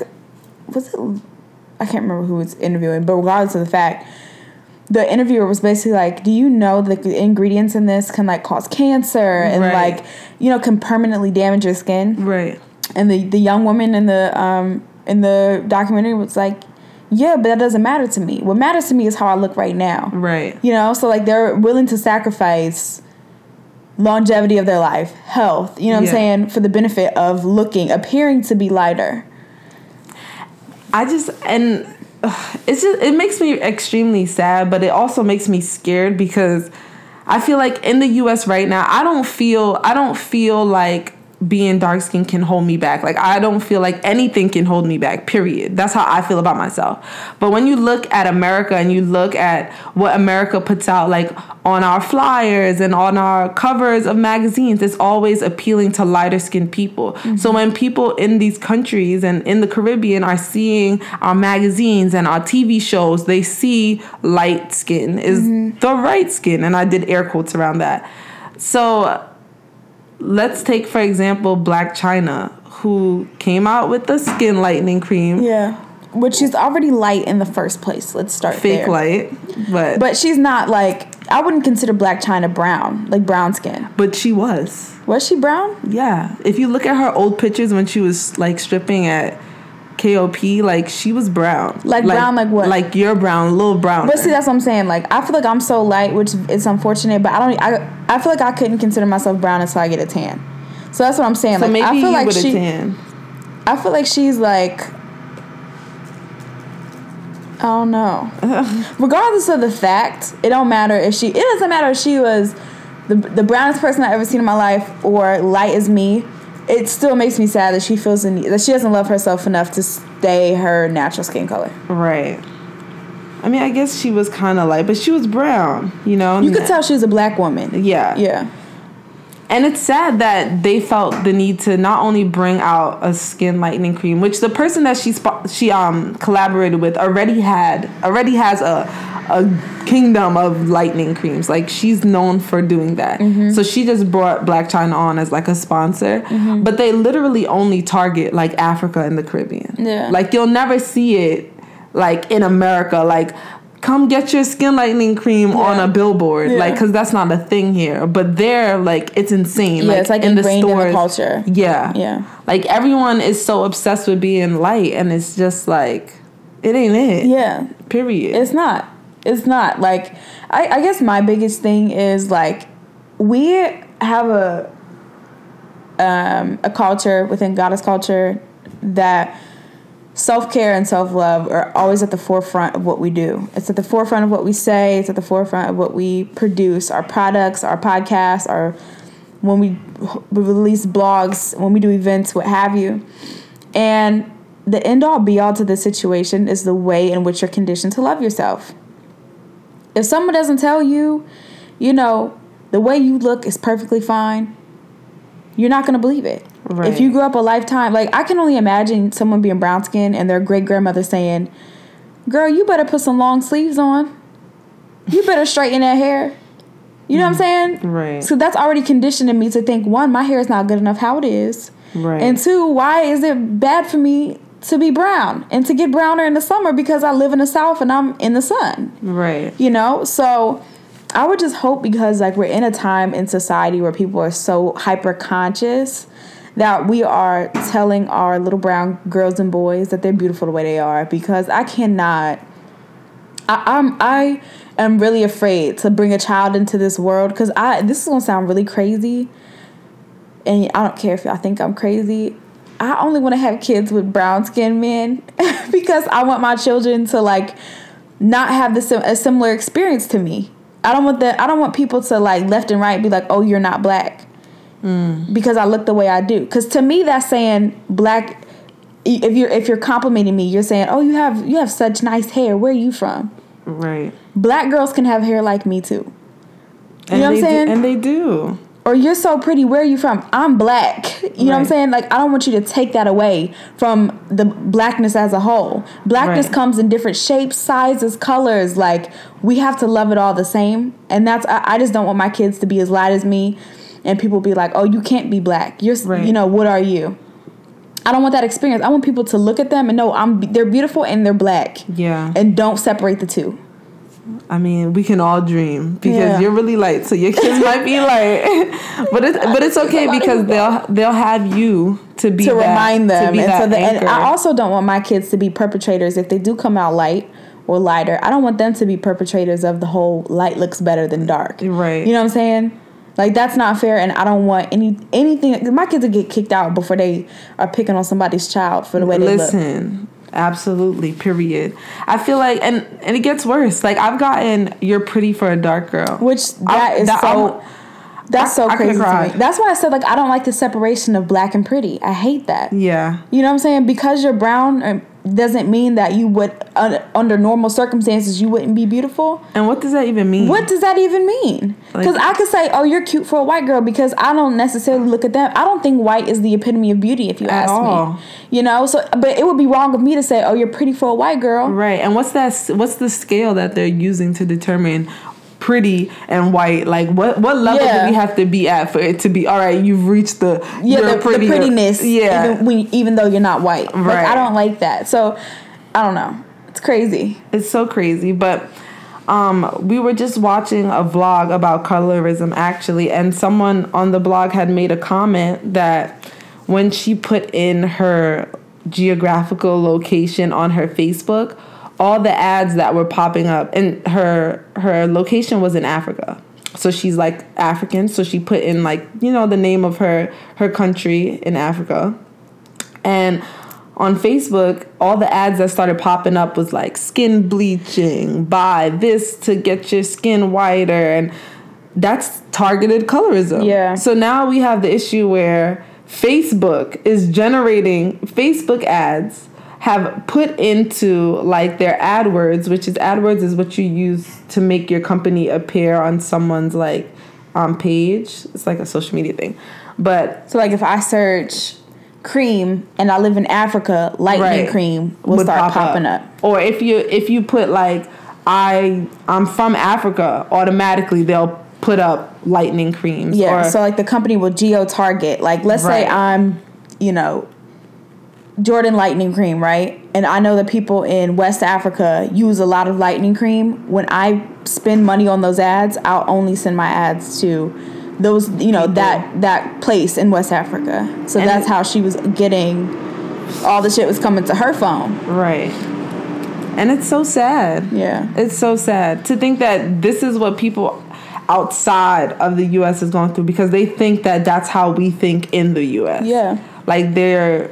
Speaker 1: was it? I can't remember who was interviewing, but regardless of the fact, the interviewer was basically like, "Do you know that the ingredients in this can like cause cancer and right. like you know can permanently damage your skin?"
Speaker 2: Right.
Speaker 1: And the the young woman in the um in the documentary was like, yeah, but that doesn't matter to me. What matters to me is how I look right now.
Speaker 2: Right.
Speaker 1: You know, so like they're willing to sacrifice longevity of their life, health, you know what yeah. I'm saying, for the benefit of looking, appearing to be lighter.
Speaker 2: I just and it's just it makes me extremely sad, but it also makes me scared because I feel like in the US right now, I don't feel I don't feel like being dark skinned can hold me back. Like I don't feel like anything can hold me back, period. That's how I feel about myself. But when you look at America and you look at what America puts out like on our flyers and on our covers of magazines, it's always appealing to lighter skinned people. Mm-hmm. So when people in these countries and in the Caribbean are seeing our magazines and our TV shows, they see light skin is mm-hmm. the right skin. And I did air quotes around that So let's take for example Blac Chyna, who came out with the skin lightening cream.
Speaker 1: Yeah. Which is already light in the first place. Let's start
Speaker 2: Fake
Speaker 1: there.
Speaker 2: light, but
Speaker 1: But she's not like I wouldn't consider Blac Chyna brown, like brown skin.
Speaker 2: but she was.
Speaker 1: Was she brown?
Speaker 2: Yeah. If you look at her old pictures when she was like stripping at KOP, like she was brown.
Speaker 1: Like brown, like what?
Speaker 2: Like you're brown, a little brown.
Speaker 1: But see, that's what I'm saying. Like, I feel like I'm so light, which is unfortunate. But I don't. I I feel like I couldn't consider myself brown until I get a tan. So that's what I'm saying.
Speaker 2: so
Speaker 1: like,
Speaker 2: maybe
Speaker 1: I feel like she.
Speaker 2: tan.
Speaker 1: I feel like she's like. I don't know. Regardless of the fact, it don't matter if she. It doesn't matter if she was the the brownest person I ever seen in my life or light as me. It still makes me sad that she feels the need that she doesn't love herself enough to stay her natural skin color.
Speaker 2: Right. I mean, I guess she was kind of light, but she was brown. You know.
Speaker 1: You could tell she was a black woman.
Speaker 2: Yeah.
Speaker 1: Yeah.
Speaker 2: And it's sad that they felt the need to not only bring out a skin lightening cream, which the person that she she um collaborated with already had already has a a kingdom of lightning creams. Like she's known for doing that.
Speaker 1: Mm-hmm.
Speaker 2: So she just brought Blac Chyna on as like a sponsor,
Speaker 1: Mm-hmm.
Speaker 2: but they literally only target like Africa and the Caribbean.
Speaker 1: Yeah.
Speaker 2: Like you'll never see it like in America like come get your skin lightening cream on a billboard
Speaker 1: Yeah.
Speaker 2: like cuz that's not a thing here but there like it's insane
Speaker 1: Yeah, it's like in the store culture.
Speaker 2: yeah
Speaker 1: Yeah.
Speaker 2: like everyone is so obsessed with being light and it's just like it ain't it
Speaker 1: Yeah.
Speaker 2: period
Speaker 1: It's not. It's not. Like I, I guess my biggest thing is like we have a um a culture within goddess culture that self-care and self-love are always at the forefront of what we do. It's at the forefront of what we say, it's at the forefront of what we produce, our products, our podcasts, our when we release blogs, when we do events, what have you. And the end all be all to the situation is the way in which you're conditioned to love yourself. If someone doesn't tell you, you know, the way you look is perfectly fine, you're not going to believe it.
Speaker 2: Right.
Speaker 1: If you grew up a lifetime, like I can only imagine someone being brown skinned and their great grandmother saying, Girl, you better put some long sleeves on. You better straighten that hair. You know what I'm saying?
Speaker 2: right
Speaker 1: So that's already conditioning me to think one, my hair is not good enough how it is.
Speaker 2: right
Speaker 1: And two, why is it bad for me to be brown and to get browner in the summer because I live in the south and I'm in the sun?
Speaker 2: right
Speaker 1: You know? So I would just hope because like we're in a time in society where people are so hyper conscious that we are telling our little brown girls and boys that they're beautiful the way they are because I cannot I, I'm I am really afraid to bring a child into this world because I this is gonna sound really crazy, and I don't care if y'all think I'm crazy. I only want to have kids with brown skinned men because I want my children to like not have the sim- a similar experience to me. I don't want that. I don't want people to like left and right be like, "Oh, you're not black," mm. because I look the way I do. Because to me, that's saying black. If you're if you're complimenting me, you're saying, "Oh, you have you have such nice hair. Where are you from?"
Speaker 2: right
Speaker 1: Black girls can have hair like me too.
Speaker 2: and
Speaker 1: know what I'm saying?
Speaker 2: do, and they do
Speaker 1: Or you're so pretty. Where are you from? I'm black. You know what I'm saying? Like I don't want you to take that away from the blackness as a whole. Blackness
Speaker 2: Right.
Speaker 1: comes in different shapes, sizes, colors. Like we have to love it all the same. And that's I, I just don't want my kids to be as light as me, and people be like, "Oh, you can't be black. You're
Speaker 2: Right.
Speaker 1: you know what are you?" I don't want that experience. I want people to look at them and know I'm they're beautiful and they're black,
Speaker 2: yeah
Speaker 1: and don't separate the two.
Speaker 2: I mean, we can all dream because
Speaker 1: Yeah.
Speaker 2: you're really light, so your kids might be light, but it's but it's okay because they'll they'll have you to be
Speaker 1: to
Speaker 2: that-
Speaker 1: remind them.
Speaker 2: to be
Speaker 1: and, so the, and. I also don't want my kids to be perpetrators if they do come out light or lighter. I don't want them to be perpetrators of the whole light looks better than dark.
Speaker 2: Right.
Speaker 1: You know what I'm saying? Like that's not fair, and I don't want any anything. My kids will get kicked out before they are picking on somebody's child for the way they look.
Speaker 2: Listen, absolutely. Period. I feel like, and and it gets worse. Like I've gotten, you're pretty for a dark girl.
Speaker 1: Which that
Speaker 2: I-
Speaker 1: is
Speaker 2: that-
Speaker 1: so.
Speaker 2: I'm-
Speaker 1: That's
Speaker 2: I-
Speaker 1: so crazy to me. That's why I said like I don't like the separation of black and pretty. I hate that.
Speaker 2: yeah.
Speaker 1: You know what I'm saying? Because you're brown uh, doesn't mean that you would, uh, under normal circumstances, you wouldn't be beautiful.
Speaker 2: And what does that even mean?
Speaker 1: What does that even mean? Because
Speaker 2: Like-
Speaker 1: I could say, "Oh, you're cute for a white girl," because I don't necessarily look at them. I don't think white is the epitome of beauty. If you
Speaker 2: At
Speaker 1: ask
Speaker 2: all.
Speaker 1: me, you know. So, but it would be wrong of me to say, "Oh, you're pretty for a white girl."
Speaker 2: Right. And what's that? What's the scale that they're using to determine pretty and white. Like what what level
Speaker 1: Yeah.
Speaker 2: do we have to be at for it to be all right? You've reached the
Speaker 1: yeah, the, the prettiness.
Speaker 2: Yeah,
Speaker 1: even, when, even though you're not white. Like,
Speaker 2: Right.
Speaker 1: I don't like that. So I don't know. It's crazy.
Speaker 2: it's so crazy. But um, we were just watching a vlog about colorism actually, and someone on the blog had made a comment that when she put in her geographical location on her Facebook, all the ads that were popping up, and her her location was in Africa. So she's like African, so she put in like you know the name of her her country in Africa. And on Facebook, all the ads that started popping up was like skin bleaching, buy this to get your skin whiter. And that's targeted colorism.
Speaker 1: Yeah.
Speaker 2: So now we have the issue where Facebook is generating Facebook ads have put into like their AdWords, which is AdWords is what you use to make your company appear on someone's like um, page. It's like a social media thing. But
Speaker 1: So like if I search cream and I live in Africa, lightning
Speaker 2: Right.
Speaker 1: cream will start
Speaker 2: pop
Speaker 1: popping up.
Speaker 2: Or if you if you put like I I'm from Africa, automatically they'll put up lightning creams.
Speaker 1: Yeah.
Speaker 2: Or,
Speaker 1: so like the company will geo target. Like let's say I'm, you know, Jordan lightning cream, right? And I know that people in West Africa use a lot of lightning cream. When I spend money on those ads, I'll only send my ads to those, you know, that that place in West Africa. So
Speaker 2: And-
Speaker 1: that's how she was getting all the shit was coming to her phone.
Speaker 2: right. And it's so sad.
Speaker 1: Yeah.
Speaker 2: It's so sad to think that this is what people outside of the US is going through because they think that that's how we think in the US.
Speaker 1: Yeah.
Speaker 2: Like they're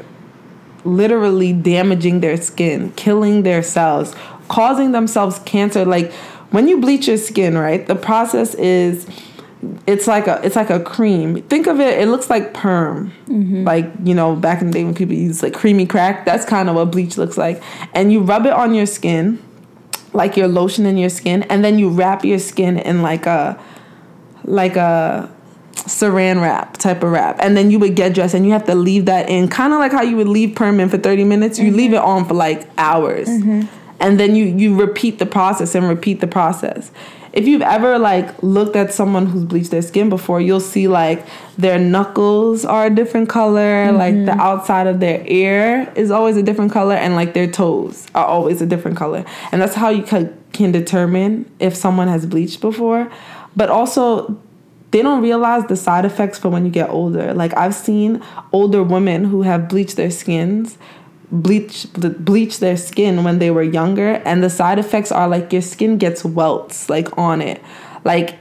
Speaker 2: literally damaging their skin, killing their cells, causing themselves cancer. Like when you bleach your skin, right? The process is it's like a it's like a cream. Think of it, it looks like perm. Mm-hmm. Like, you know, back in the day when people used like creamy crack, that's kind of what bleach looks like. And you rub it on your skin, like your lotion in your skin, and then you wrap your skin in like a like a saran wrap type of wrap. And then you would get dressed and you have to leave that in kind of like how you would leave perm in for 30 minutes. You leave it on for like hours. Mm-hmm. And then you you repeat the process and repeat the process. If you've ever like looked at someone who's bleached their skin before you'll see like their knuckles are a different color. Mm-hmm. Like the outside of their ear is always a different color and like their toes are always a different color. And that's how you ca- can determine if someone has bleached before. But also they don't realize the side effects for when you get older. Like I've seen older women who have bleached their skins, bleach bleach their skin when they were younger, and the side effects are like your skin gets welts like on it, like.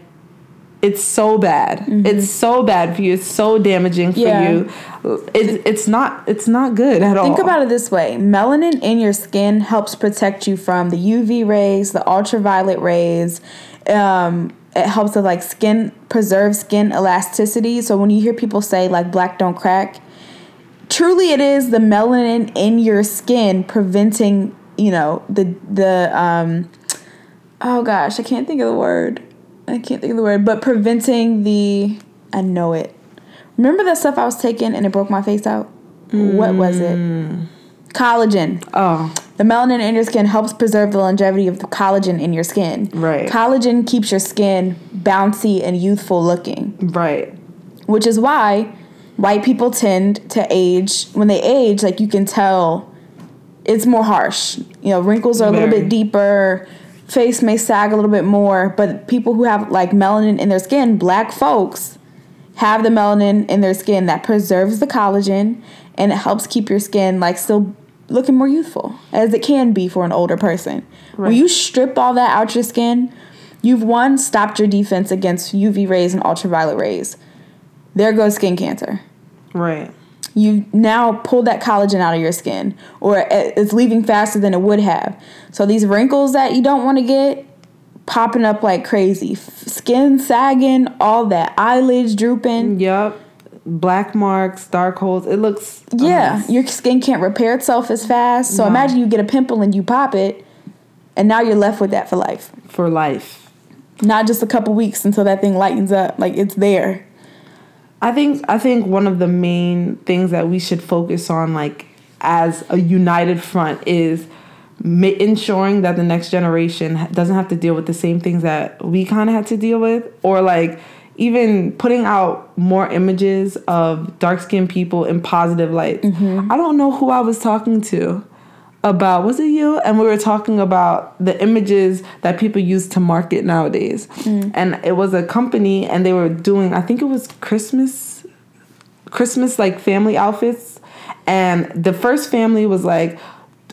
Speaker 2: It's so bad. It's so bad for you. It's so damaging for
Speaker 1: Yeah.
Speaker 2: you. It's it's not it's not good at all.
Speaker 1: Think about it this way melanin in your skin helps protect you from the UV rays, the ultraviolet rays. Um, it helps with like skin, preserve skin elasticity. So when you hear people say like black don't crack, truly it is the melanin in your skin preventing, you know, the, the, um, oh gosh, I can't think of the word. I can't think of the word, but preventing the, I know it. Remember that stuff I was taking and it broke my face out? What was it? Collagen.
Speaker 2: oh,
Speaker 1: The melanin in your skin helps preserve the longevity of the collagen in your skin.
Speaker 2: Right.
Speaker 1: Collagen keeps your skin bouncy and youthful looking,
Speaker 2: right.
Speaker 1: which is why white people tend to age. When they age, like you can tell, it's more harsh. You know, wrinkles are a little bit deeper. Face may sag a little bit more, but people who have like melanin in their skin, black folks, have the melanin in their skin that preserves the collagen and it helps keep your skin like still looking more youthful as it can be for an older person. When you strip all that out your skin, you've one stopped your defense against UV rays and ultraviolet rays. There goes skin cancer.
Speaker 2: Right.
Speaker 1: You now pulled that collagen out of your skin, or it's leaving faster than it would have. So these wrinkles that you don't want to get, popping up like crazy, F- skin sagging, all that, eyelids drooping.
Speaker 2: Yep. Black marks, dark holes. It looks
Speaker 1: Yeah, your skin can't repair itself as fast. So
Speaker 2: No.
Speaker 1: imagine you get a pimple and you pop it, and now you're left with that for life.
Speaker 2: for life.
Speaker 1: Not just a couple weeks until that thing lightens up. Like it's there.
Speaker 2: I think I think one of the main things that we should focus on like as a united front is ensuring that the next generation doesn't have to deal with the same things that we kind of had to deal with or like even putting out more images of dark skinned people in positive light. Mm-hmm. I don't know who I was talking to about was it you? And we were talking about the images that people use to market nowadays. Mm. And it was a company and they were doing i think it was christmas christmas like family outfits. And the first family was like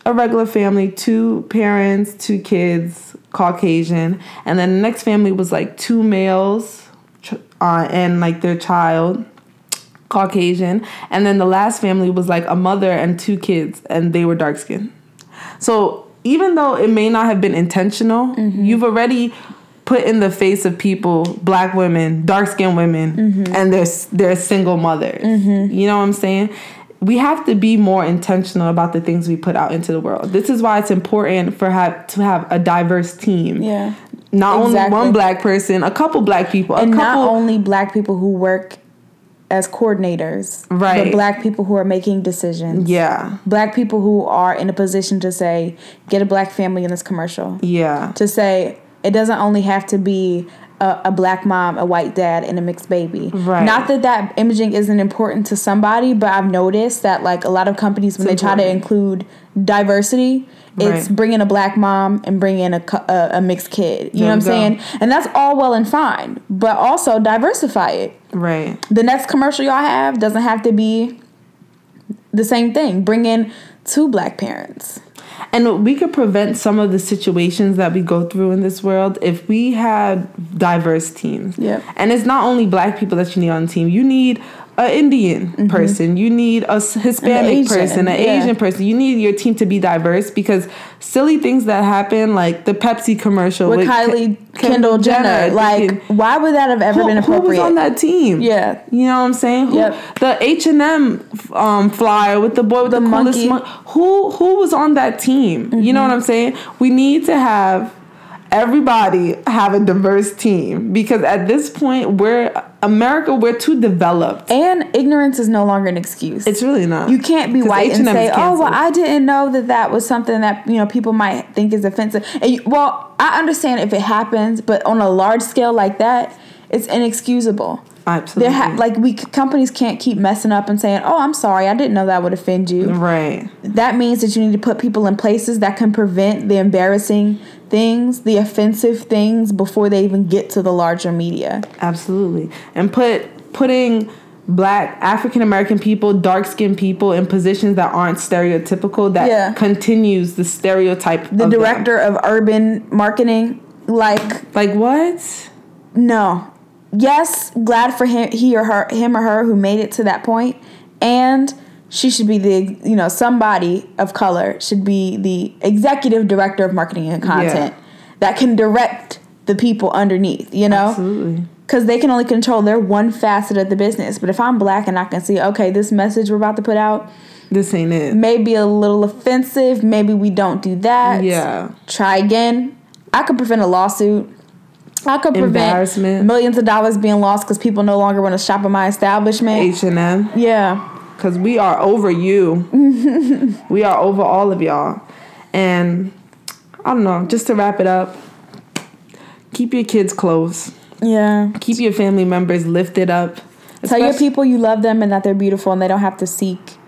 Speaker 2: a regular family two parents two kids caucasian. And then the next family was like two males uh, and like their child Caucasian, and then the last family was like a mother and two kids, and they were dark skinned. So even though it may not have been intentional, mm-hmm. you've already put in the face of people, black women, dark skinned women, mm-hmm. and they're they're single mothers. Mm-hmm. You know what I'm saying? We have to be more intentional about the things we put out into the world. This is why it's important for have to have a diverse team.
Speaker 1: Yeah.
Speaker 2: Not
Speaker 1: Exactly.
Speaker 2: only one black person, a couple black people, a
Speaker 1: and
Speaker 2: couple
Speaker 1: not only black people who work as coordinators,
Speaker 2: Right.
Speaker 1: But black people who are making decisions.
Speaker 2: yeah,
Speaker 1: Black people who are in a position to say, get a black family in this commercial.
Speaker 2: yeah,
Speaker 1: To say it doesn't only have to be a, a black mom, a white dad, and a mixed baby.
Speaker 2: Right.
Speaker 1: Not that that imaging isn't important to somebody, but I've noticed that like a lot of companies when
Speaker 2: It's
Speaker 1: they try to include diversity, it's
Speaker 2: Right.
Speaker 1: bringing a black mom and bringing a, a, a mixed kid. You know what I'm
Speaker 2: There
Speaker 1: saying? And that's all well and fine, but also diversify it
Speaker 2: right.
Speaker 1: the next commercial y'all have doesn't have to be the same thing. Bring in two black parents.
Speaker 2: And we could prevent some of the situations that we go through in this world if we had diverse teams.
Speaker 1: Yep.
Speaker 2: And it's not only black people that you need on the team. You need an Indian person. You need a Hispanic
Speaker 1: Asian,
Speaker 2: person, an
Speaker 1: yeah.
Speaker 2: Asian person. You need your team to be diverse because silly things that happen, like the Pepsi commercial
Speaker 1: With
Speaker 2: with
Speaker 1: Kylie
Speaker 2: Ke-
Speaker 1: Kendall Jenner. Like,
Speaker 2: thinking,
Speaker 1: why would that have ever
Speaker 2: who,
Speaker 1: been
Speaker 2: who was
Speaker 1: appropriate?
Speaker 2: on that team?
Speaker 1: Yeah.
Speaker 2: you know what I'm saying. Who,
Speaker 1: Yep.
Speaker 2: The H and M um, flyer with the boy with the,
Speaker 1: The
Speaker 2: coolest
Speaker 1: monkey.
Speaker 2: mon- Who who was on that team? You know what I'm saying? We need to have everybody have a diverse team because at this point we're America. We're too developed.
Speaker 1: And ignorance is no longer an excuse.
Speaker 2: It's really not.
Speaker 1: you can't be white and
Speaker 2: H&M
Speaker 1: say, "Oh, well. I didn't know that that was something that you know people might think is offensive." And you, well, I understand if it happens, but on a large scale like that, it's inexcusable.
Speaker 2: Absolutely.
Speaker 1: Ha- like we companies can't keep messing up and saying, "Oh, I'm sorry, I didn't know that would offend you."
Speaker 2: right.
Speaker 1: that means that you need to put people in places that can prevent the embarrassing things, the offensive things before they even get to the larger media.
Speaker 2: Absolutely. And put putting black African American people, dark skinned people in positions that aren't stereotypical that
Speaker 1: Yeah.
Speaker 2: continues the stereotype.
Speaker 1: The
Speaker 2: of them.
Speaker 1: director of urban marketing, like,
Speaker 2: Like what?
Speaker 1: no. Yes, glad for him he or her him or her who made it to that. And she should be the you know, somebody of color should be the executive director of marketing and content that can direct the people underneath, you know?
Speaker 2: Absolutely.
Speaker 1: because they can only control their one facet of the business. But if I'm black and I can see, okay, this message we're about to put out
Speaker 2: This ain't it.
Speaker 1: may be a little offensive. Maybe we don't do that.
Speaker 2: Yeah.
Speaker 1: Try again. I could prevent a lawsuit. I could prevent millions of dollars being lost because people no longer want to shop at my establishment.
Speaker 2: H and M.
Speaker 1: yeah.
Speaker 2: Cause we are over you. we are over all of y'all. And I don't know, just to wrap it up, keep your kids close.
Speaker 1: Yeah.
Speaker 2: Keep your family members lifted up.
Speaker 1: Tell your people you love them and that they're beautiful and they don't have to seek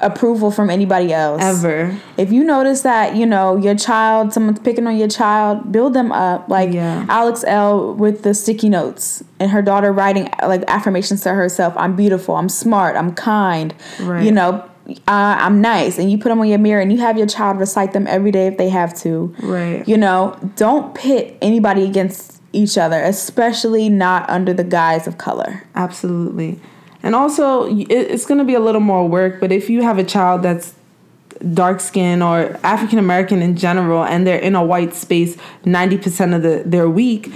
Speaker 1: approval from anybody else.
Speaker 2: ever.
Speaker 1: if you notice that you know your child someone's picking on your child build them up like
Speaker 2: Yeah.
Speaker 1: alex l with the sticky notes and her daughter writing like affirmations to herself i'm beautiful i'm smart i'm kind
Speaker 2: Right.
Speaker 1: you know uh, i'm nice and you put them on your mirror and you have your child recite them every day if they have to
Speaker 2: Right.
Speaker 1: you know don't pit anybody against each other especially not under the guise of color
Speaker 2: Absolutely. And also, it's going to be a little more work, but if you have a child that's dark skin or African American in general and they're in a white space 90% of the their week,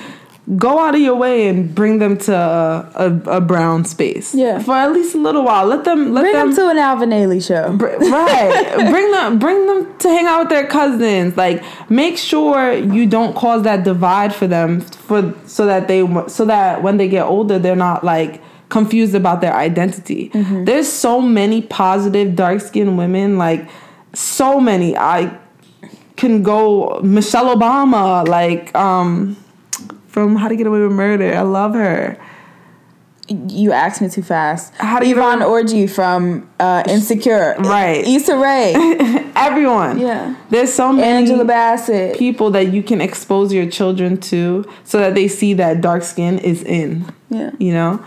Speaker 2: go out of your way and bring them to a, a, a brown space.
Speaker 1: Yeah.
Speaker 2: For at least a little while. Let them let
Speaker 1: bring
Speaker 2: them,
Speaker 1: them to an alvin ailey show
Speaker 2: Br- right bring them bring them to hang out with their cousins like make sure you don't cause that divide for them for so that they so that when they get older they're not like confused about their identity there's so many positive dark skinned women like so many i can go Michelle Obama, like um, from How to Get Away with Murder. I love her.
Speaker 1: You asked me too fast.
Speaker 2: How do you
Speaker 1: Yvonne
Speaker 2: know-
Speaker 1: Orji from uh, Insecure.
Speaker 2: Right.
Speaker 1: Issa Rae.
Speaker 2: Everyone.
Speaker 1: Yeah.
Speaker 2: There's so many
Speaker 1: Angela Bassett.
Speaker 2: people that you can expose your children to so that they see that dark skin is in.
Speaker 1: Yeah.
Speaker 2: You know?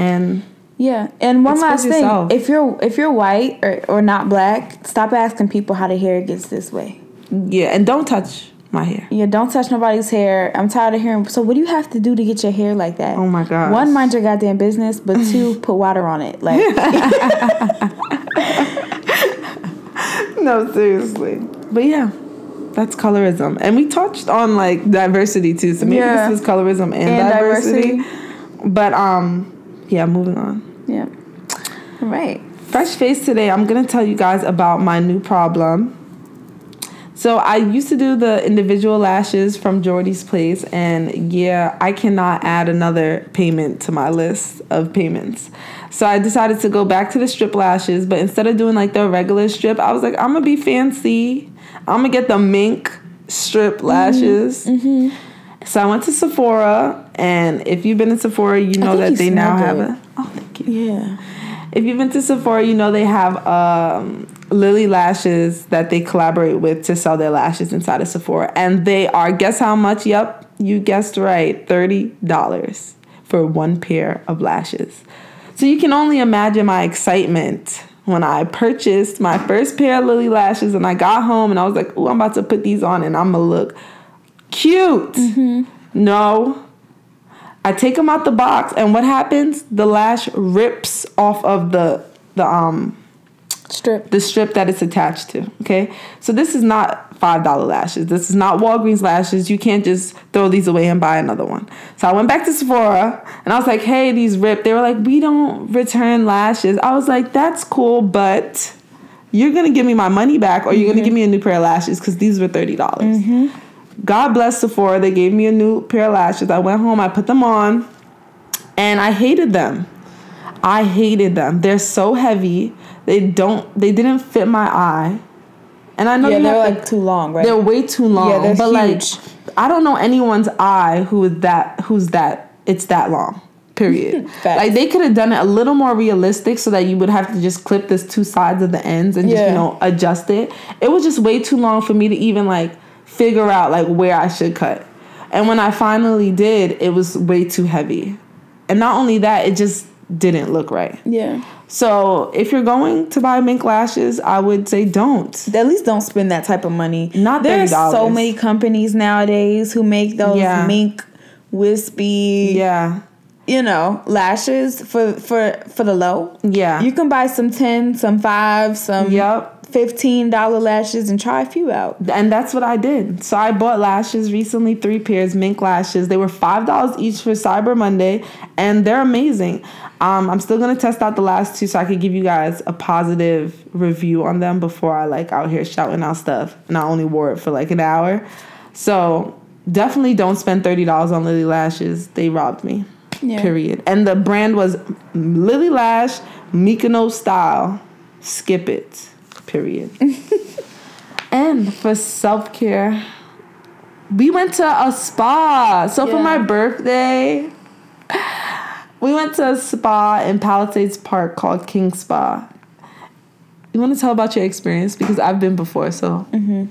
Speaker 2: And
Speaker 1: Yeah. And one last thing.
Speaker 2: yourself.
Speaker 1: If you're if you're white or, or not black, stop asking people how their hair gets this way.
Speaker 2: yeah, and don't touch my hair.
Speaker 1: Yeah, don't touch nobody's hair. I'm tired of hearing. So, what do you have to do to get your hair like that?
Speaker 2: Oh my god!
Speaker 1: One, mind your goddamn business, but two, put water on it. Like,
Speaker 2: No, seriously. But yeah, that's colorism. And we touched on like diversity too. So maybe
Speaker 1: Yeah.
Speaker 2: this is colorism and,
Speaker 1: And
Speaker 2: diversity.
Speaker 1: diversity.
Speaker 2: But um yeah, moving on.
Speaker 1: yeah. All right.
Speaker 2: Fresh face today, I'm gonna tell you guys about my new problem. So I used to do the individual lashes from Jordy's place, and yeah, I cannot add another payment to my list of payments. So I decided to go back to the strip lashes, but instead of doing like the regular strip, I was like, I'm gonna be fancy. I'm gonna get the mink strip lashes. Mm-hmm. Mm-hmm. So I went to Sephora, and if you've been to Sephora, you know that they now have
Speaker 1: good.
Speaker 2: a. Oh, thank you.
Speaker 1: Yeah.
Speaker 2: If you've been to Sephora, you know they have um, Lilly Lashes that they collaborate with to sell their lashes inside of Sephora. And they are, guess how much? Yep, you guessed right, $30 for one pair of lashes. So you can only imagine my excitement when I purchased my first pair of Lilly Lashes and I got home and I was like, oh, I'm about to put these on and I'm gonna look cute. Mm-hmm. No, I take them out the box, and what happens? The lash rips off of the the um
Speaker 1: Strip.
Speaker 2: the strip that it's attached to. Okay, so this is not five dollar lashes. This is not Walgreens lashes. You can't just throw these away and buy another one. So I went back to Sephora and I was like, "Hey, these ripped." They were like, "We don't return lashes." I was like, "That's cool, but." You're gonna give me my money back, or you're gonna mm-hmm. give me a new pair of lashes because these were thirty dollars. Mm-hmm. God bless Sephora. They gave me a new pair of lashes. I went home, I put them on, and I hated them. I hated them. They're so heavy. They don't. They didn't fit my eye. And I know
Speaker 1: Yeah, they're like too long, right?
Speaker 2: they're way too long.
Speaker 1: Yeah, they're
Speaker 2: but
Speaker 1: huge.
Speaker 2: like, I don't know anyone's eye who is that. Who's that? It's that long. Period. Like they could have done it a little more realistic, so that you would have to just clip this two sides of the ends and just you know adjust it. It was just way too long for me to even like figure out like where I should cut. And when I finally did, it was way too heavy. And not only that, it just didn't look right.
Speaker 1: yeah.
Speaker 2: So if you're going to buy mink lashes, I would say don't.
Speaker 1: At least don't spend that type of money.
Speaker 2: Not
Speaker 1: There's
Speaker 2: $30.
Speaker 1: so many companies nowadays who make those
Speaker 2: Yeah.
Speaker 1: mink, wispy,
Speaker 2: Yeah.
Speaker 1: you know, lashes for for for the low.
Speaker 2: Yeah.
Speaker 1: You can buy some ten, some five, some
Speaker 2: Yep.
Speaker 1: Fifteen dollar lashes and try a few out.
Speaker 2: And that's what I did. So I bought lashes recently, three pairs, mink lashes. They were five dollars each for Cyber Monday, and they're amazing. Um, I'm still gonna test out the last two so I could give you guys a positive review on them before I like out here shouting out stuff. And I only wore it for like an hour. So definitely don't spend thirty dollars on Lilly lashes. They robbed me.
Speaker 1: Yeah.
Speaker 2: Period. And the brand was Lilly Lash Mykonos style. Skip it. Period. and for self care, we went to a spa. So for my birthday, we went to a spa in Palisades Park called King Spa. You want to tell about your experience because I've been before, so Mhm.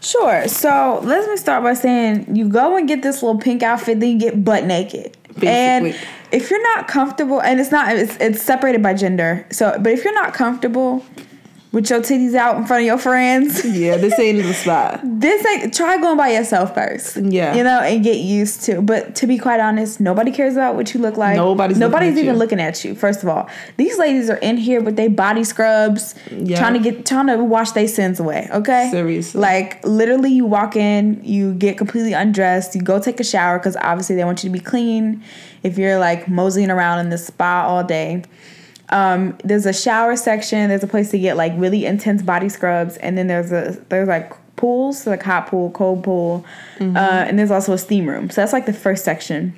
Speaker 1: Sure. So let me start by saying you go and get this little pink outfit, then you get butt naked. And if you're not comfortable, and it's not, it's, it's separated by gender. So, but if you're not comfortable with your titties out in front of your friends,
Speaker 2: yeah, this ain't the spot.
Speaker 1: this ain't, try going by yourself first.
Speaker 2: Yeah.
Speaker 1: You know, and get used to. But to be quite honest, nobody cares about what you look like.
Speaker 2: Nobody's looking
Speaker 1: nobody's
Speaker 2: at
Speaker 1: even
Speaker 2: you.
Speaker 1: looking at you. First of all, these ladies are in here with their body scrubs,
Speaker 2: Yeah.
Speaker 1: trying to get trying to wash their sins away. Okay,
Speaker 2: Seriously.
Speaker 1: like literally, you walk in, you get completely undressed, you go take a shower because obviously they want you to be clean. If you're like moseying around in the spa all day, um, there's a shower section. There's a place to get like really intense body scrubs, and then there's a there's like pools, like hot pool, cold pool, uh, and there's also a steam room. So that's like the first section.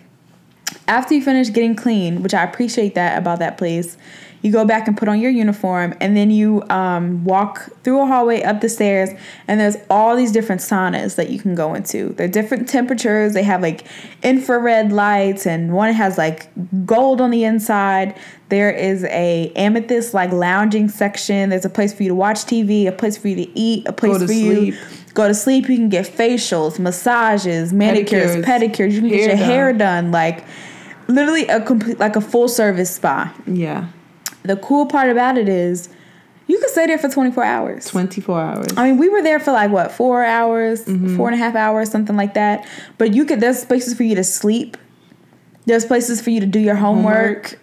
Speaker 1: after you finish getting clean, which I appreciate that about that place, you go back and put on your uniform, and then you um, walk through a hallway up the stairs, and there's all these different saunas that you can go into. They're different temperatures. They have like infrared lights, and one has like gold on the inside. There is a amethyst like lounging section. There's a place for you to watch TV, a place for you to eat, a place
Speaker 2: to
Speaker 1: for
Speaker 2: sleep.
Speaker 1: you go to sleep. You can get facials, massages, manicures,
Speaker 2: Pedicures,
Speaker 1: pedicures. You can get your
Speaker 2: done.
Speaker 1: hair done, like literally a complete like a full service spa.
Speaker 2: Yeah.
Speaker 1: The cool part about it is you can stay there for 24 hours.
Speaker 2: 24 hours.
Speaker 1: I mean, we were there for like what, four hours,
Speaker 2: Mm-hmm.
Speaker 1: four and a half hours, something like that. But you could, there's places for you to sleep, there's places for you to do your homework,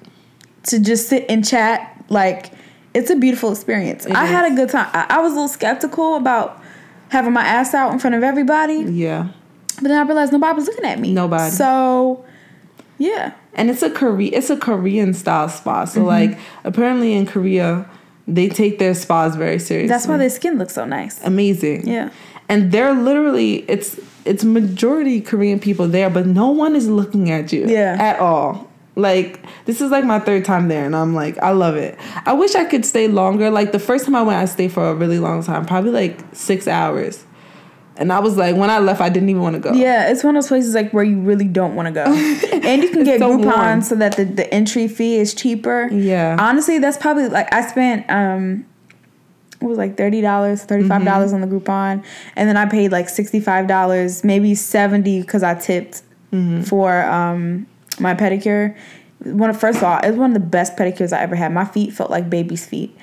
Speaker 1: to just sit and chat. Like, it's a beautiful experience. I had a good time. I, I was a little skeptical about having my ass out in front of everybody,
Speaker 2: yeah.
Speaker 1: but then I realized nobody was looking at me.
Speaker 2: Nobody.
Speaker 1: So, yeah.
Speaker 2: And it's a Korea it's a Korean style spa.
Speaker 1: Mm-hmm.
Speaker 2: So like apparently in Korea they take their spas very seriously.
Speaker 1: That's why their skin looks so nice.
Speaker 2: amazing.
Speaker 1: Yeah.
Speaker 2: And they're literally it's it's majority Korean people there, but no one is looking at you
Speaker 1: Yeah.
Speaker 2: at all. Like this is like my third time there and I'm like I love it. I wish I could stay longer. Like the first time I went I stayed for a really long time, probably like 6 hours. And I was like when I left I didn't even want to go.
Speaker 1: Yeah, it's one of those places like where you really don't want to go, and you can get
Speaker 2: so
Speaker 1: Groupon
Speaker 2: warm.
Speaker 1: so that the, the entry fee is cheaper.
Speaker 2: Yeah.
Speaker 1: honestly, that's probably like I spent um, it was like thirty dollars, thirty five dollars
Speaker 2: Mm-hmm.
Speaker 1: on the Groupon, and then I paid like sixty five dollars, maybe seventy because I tipped
Speaker 2: Mm-hmm.
Speaker 1: for um my pedicure. One of first of all, it was one of the best pedicures I ever had. My feet felt like baby's feet.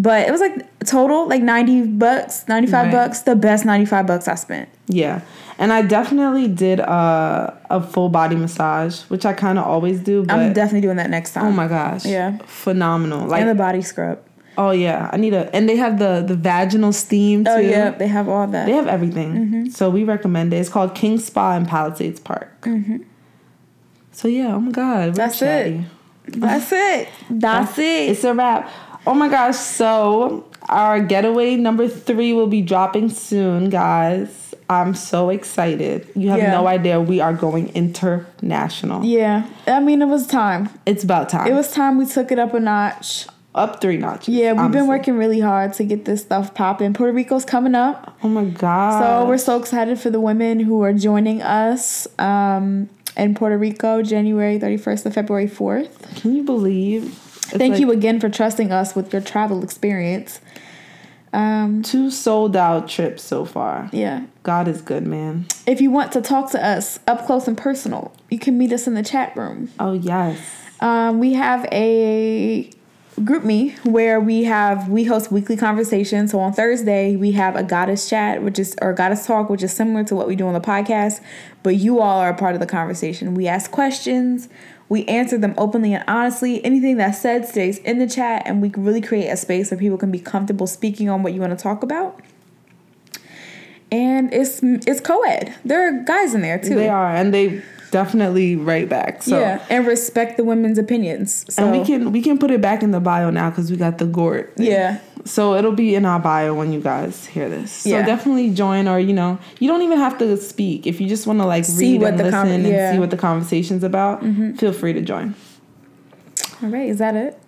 Speaker 1: But it was like total like 90 bucks, 95
Speaker 2: Right.
Speaker 1: bucks, the best 95 bucks I spent.
Speaker 2: Yeah. And I definitely did uh, a full body massage, which I kind of always do. But
Speaker 1: I'm definitely doing that next time.
Speaker 2: oh my gosh,
Speaker 1: Yeah.
Speaker 2: phenomenal! Like
Speaker 1: and the body scrub.
Speaker 2: oh yeah, I need a. And they have the the vaginal steam too.
Speaker 1: Oh yeah, they have all that.
Speaker 2: They have everything.
Speaker 1: Mm-hmm.
Speaker 2: So we recommend it. It's called King Spa in Palisades Park. So yeah, oh my god.
Speaker 1: That's
Speaker 2: chatty.
Speaker 1: it. That's it. That's it.
Speaker 2: It's a wrap. Oh my gosh, so our getaway number three will be dropping soon, guys. I'm so excited. You have
Speaker 1: Yeah.
Speaker 2: no idea. We are going international.
Speaker 1: Yeah, I mean it was time.
Speaker 2: It's about time.
Speaker 1: It was time we took it up a notch.
Speaker 2: up three notches.
Speaker 1: Yeah, we've
Speaker 2: honestly.
Speaker 1: been working really hard to get this stuff popping. Puerto Rico's coming up,
Speaker 2: Oh my god.
Speaker 1: so we're so excited for the women who are joining us um, in Puerto Rico, January 31st to February 4th.
Speaker 2: Can you believe?
Speaker 1: Thank
Speaker 2: like
Speaker 1: you again for trusting us with your travel experience. Um,
Speaker 2: Two sold out trips so far.
Speaker 1: yeah,
Speaker 2: God is good, man.
Speaker 1: if you want to talk to us up close and personal, you can meet us in the chat room.
Speaker 2: Oh yes.
Speaker 1: Um, we have a GroupMe where we have we host weekly conversations. So on Thursday we have a goddess chat, which is or goddess talk, which is similar to what we do on the podcast, but you all are a part of the conversation. We ask questions, we answer them openly and honestly. Anything that's said stays in the chat, and we really create a space where people can be comfortable speaking on what you want to talk about. And it's it's co-ed. There are guys in there too.
Speaker 2: They are, and they definitely write back. So
Speaker 1: yeah, and respect the women's opinions. So
Speaker 2: and we can we can put it back in the bio now because we got the Gort.
Speaker 1: yeah.
Speaker 2: So it'll be in our bio when you guys hear this. So
Speaker 1: Yeah.
Speaker 2: definitely join, or you know, you don't even have to speak if you just want to like
Speaker 1: See
Speaker 2: read
Speaker 1: what
Speaker 2: and
Speaker 1: the
Speaker 2: listen
Speaker 1: con-
Speaker 2: and
Speaker 1: yeah.
Speaker 2: See what the conversation's about. Mm-hmm. Feel free to join.
Speaker 1: All right, is that it?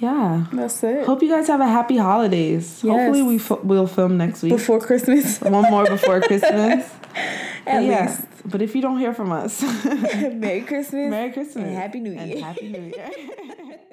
Speaker 2: Yeah.
Speaker 1: That's it.
Speaker 2: Hope you guys have a happy holidays.
Speaker 1: Yes.
Speaker 2: Hopefully we f- will film next week.
Speaker 1: Before Christmas,
Speaker 2: One more before Christmas.
Speaker 1: At
Speaker 2: yeah.
Speaker 1: least.
Speaker 2: But if you don't hear from us,
Speaker 1: Merry Christmas.
Speaker 2: Merry Christmas
Speaker 1: And Happy New
Speaker 2: And
Speaker 1: Year.
Speaker 2: Happy New Year.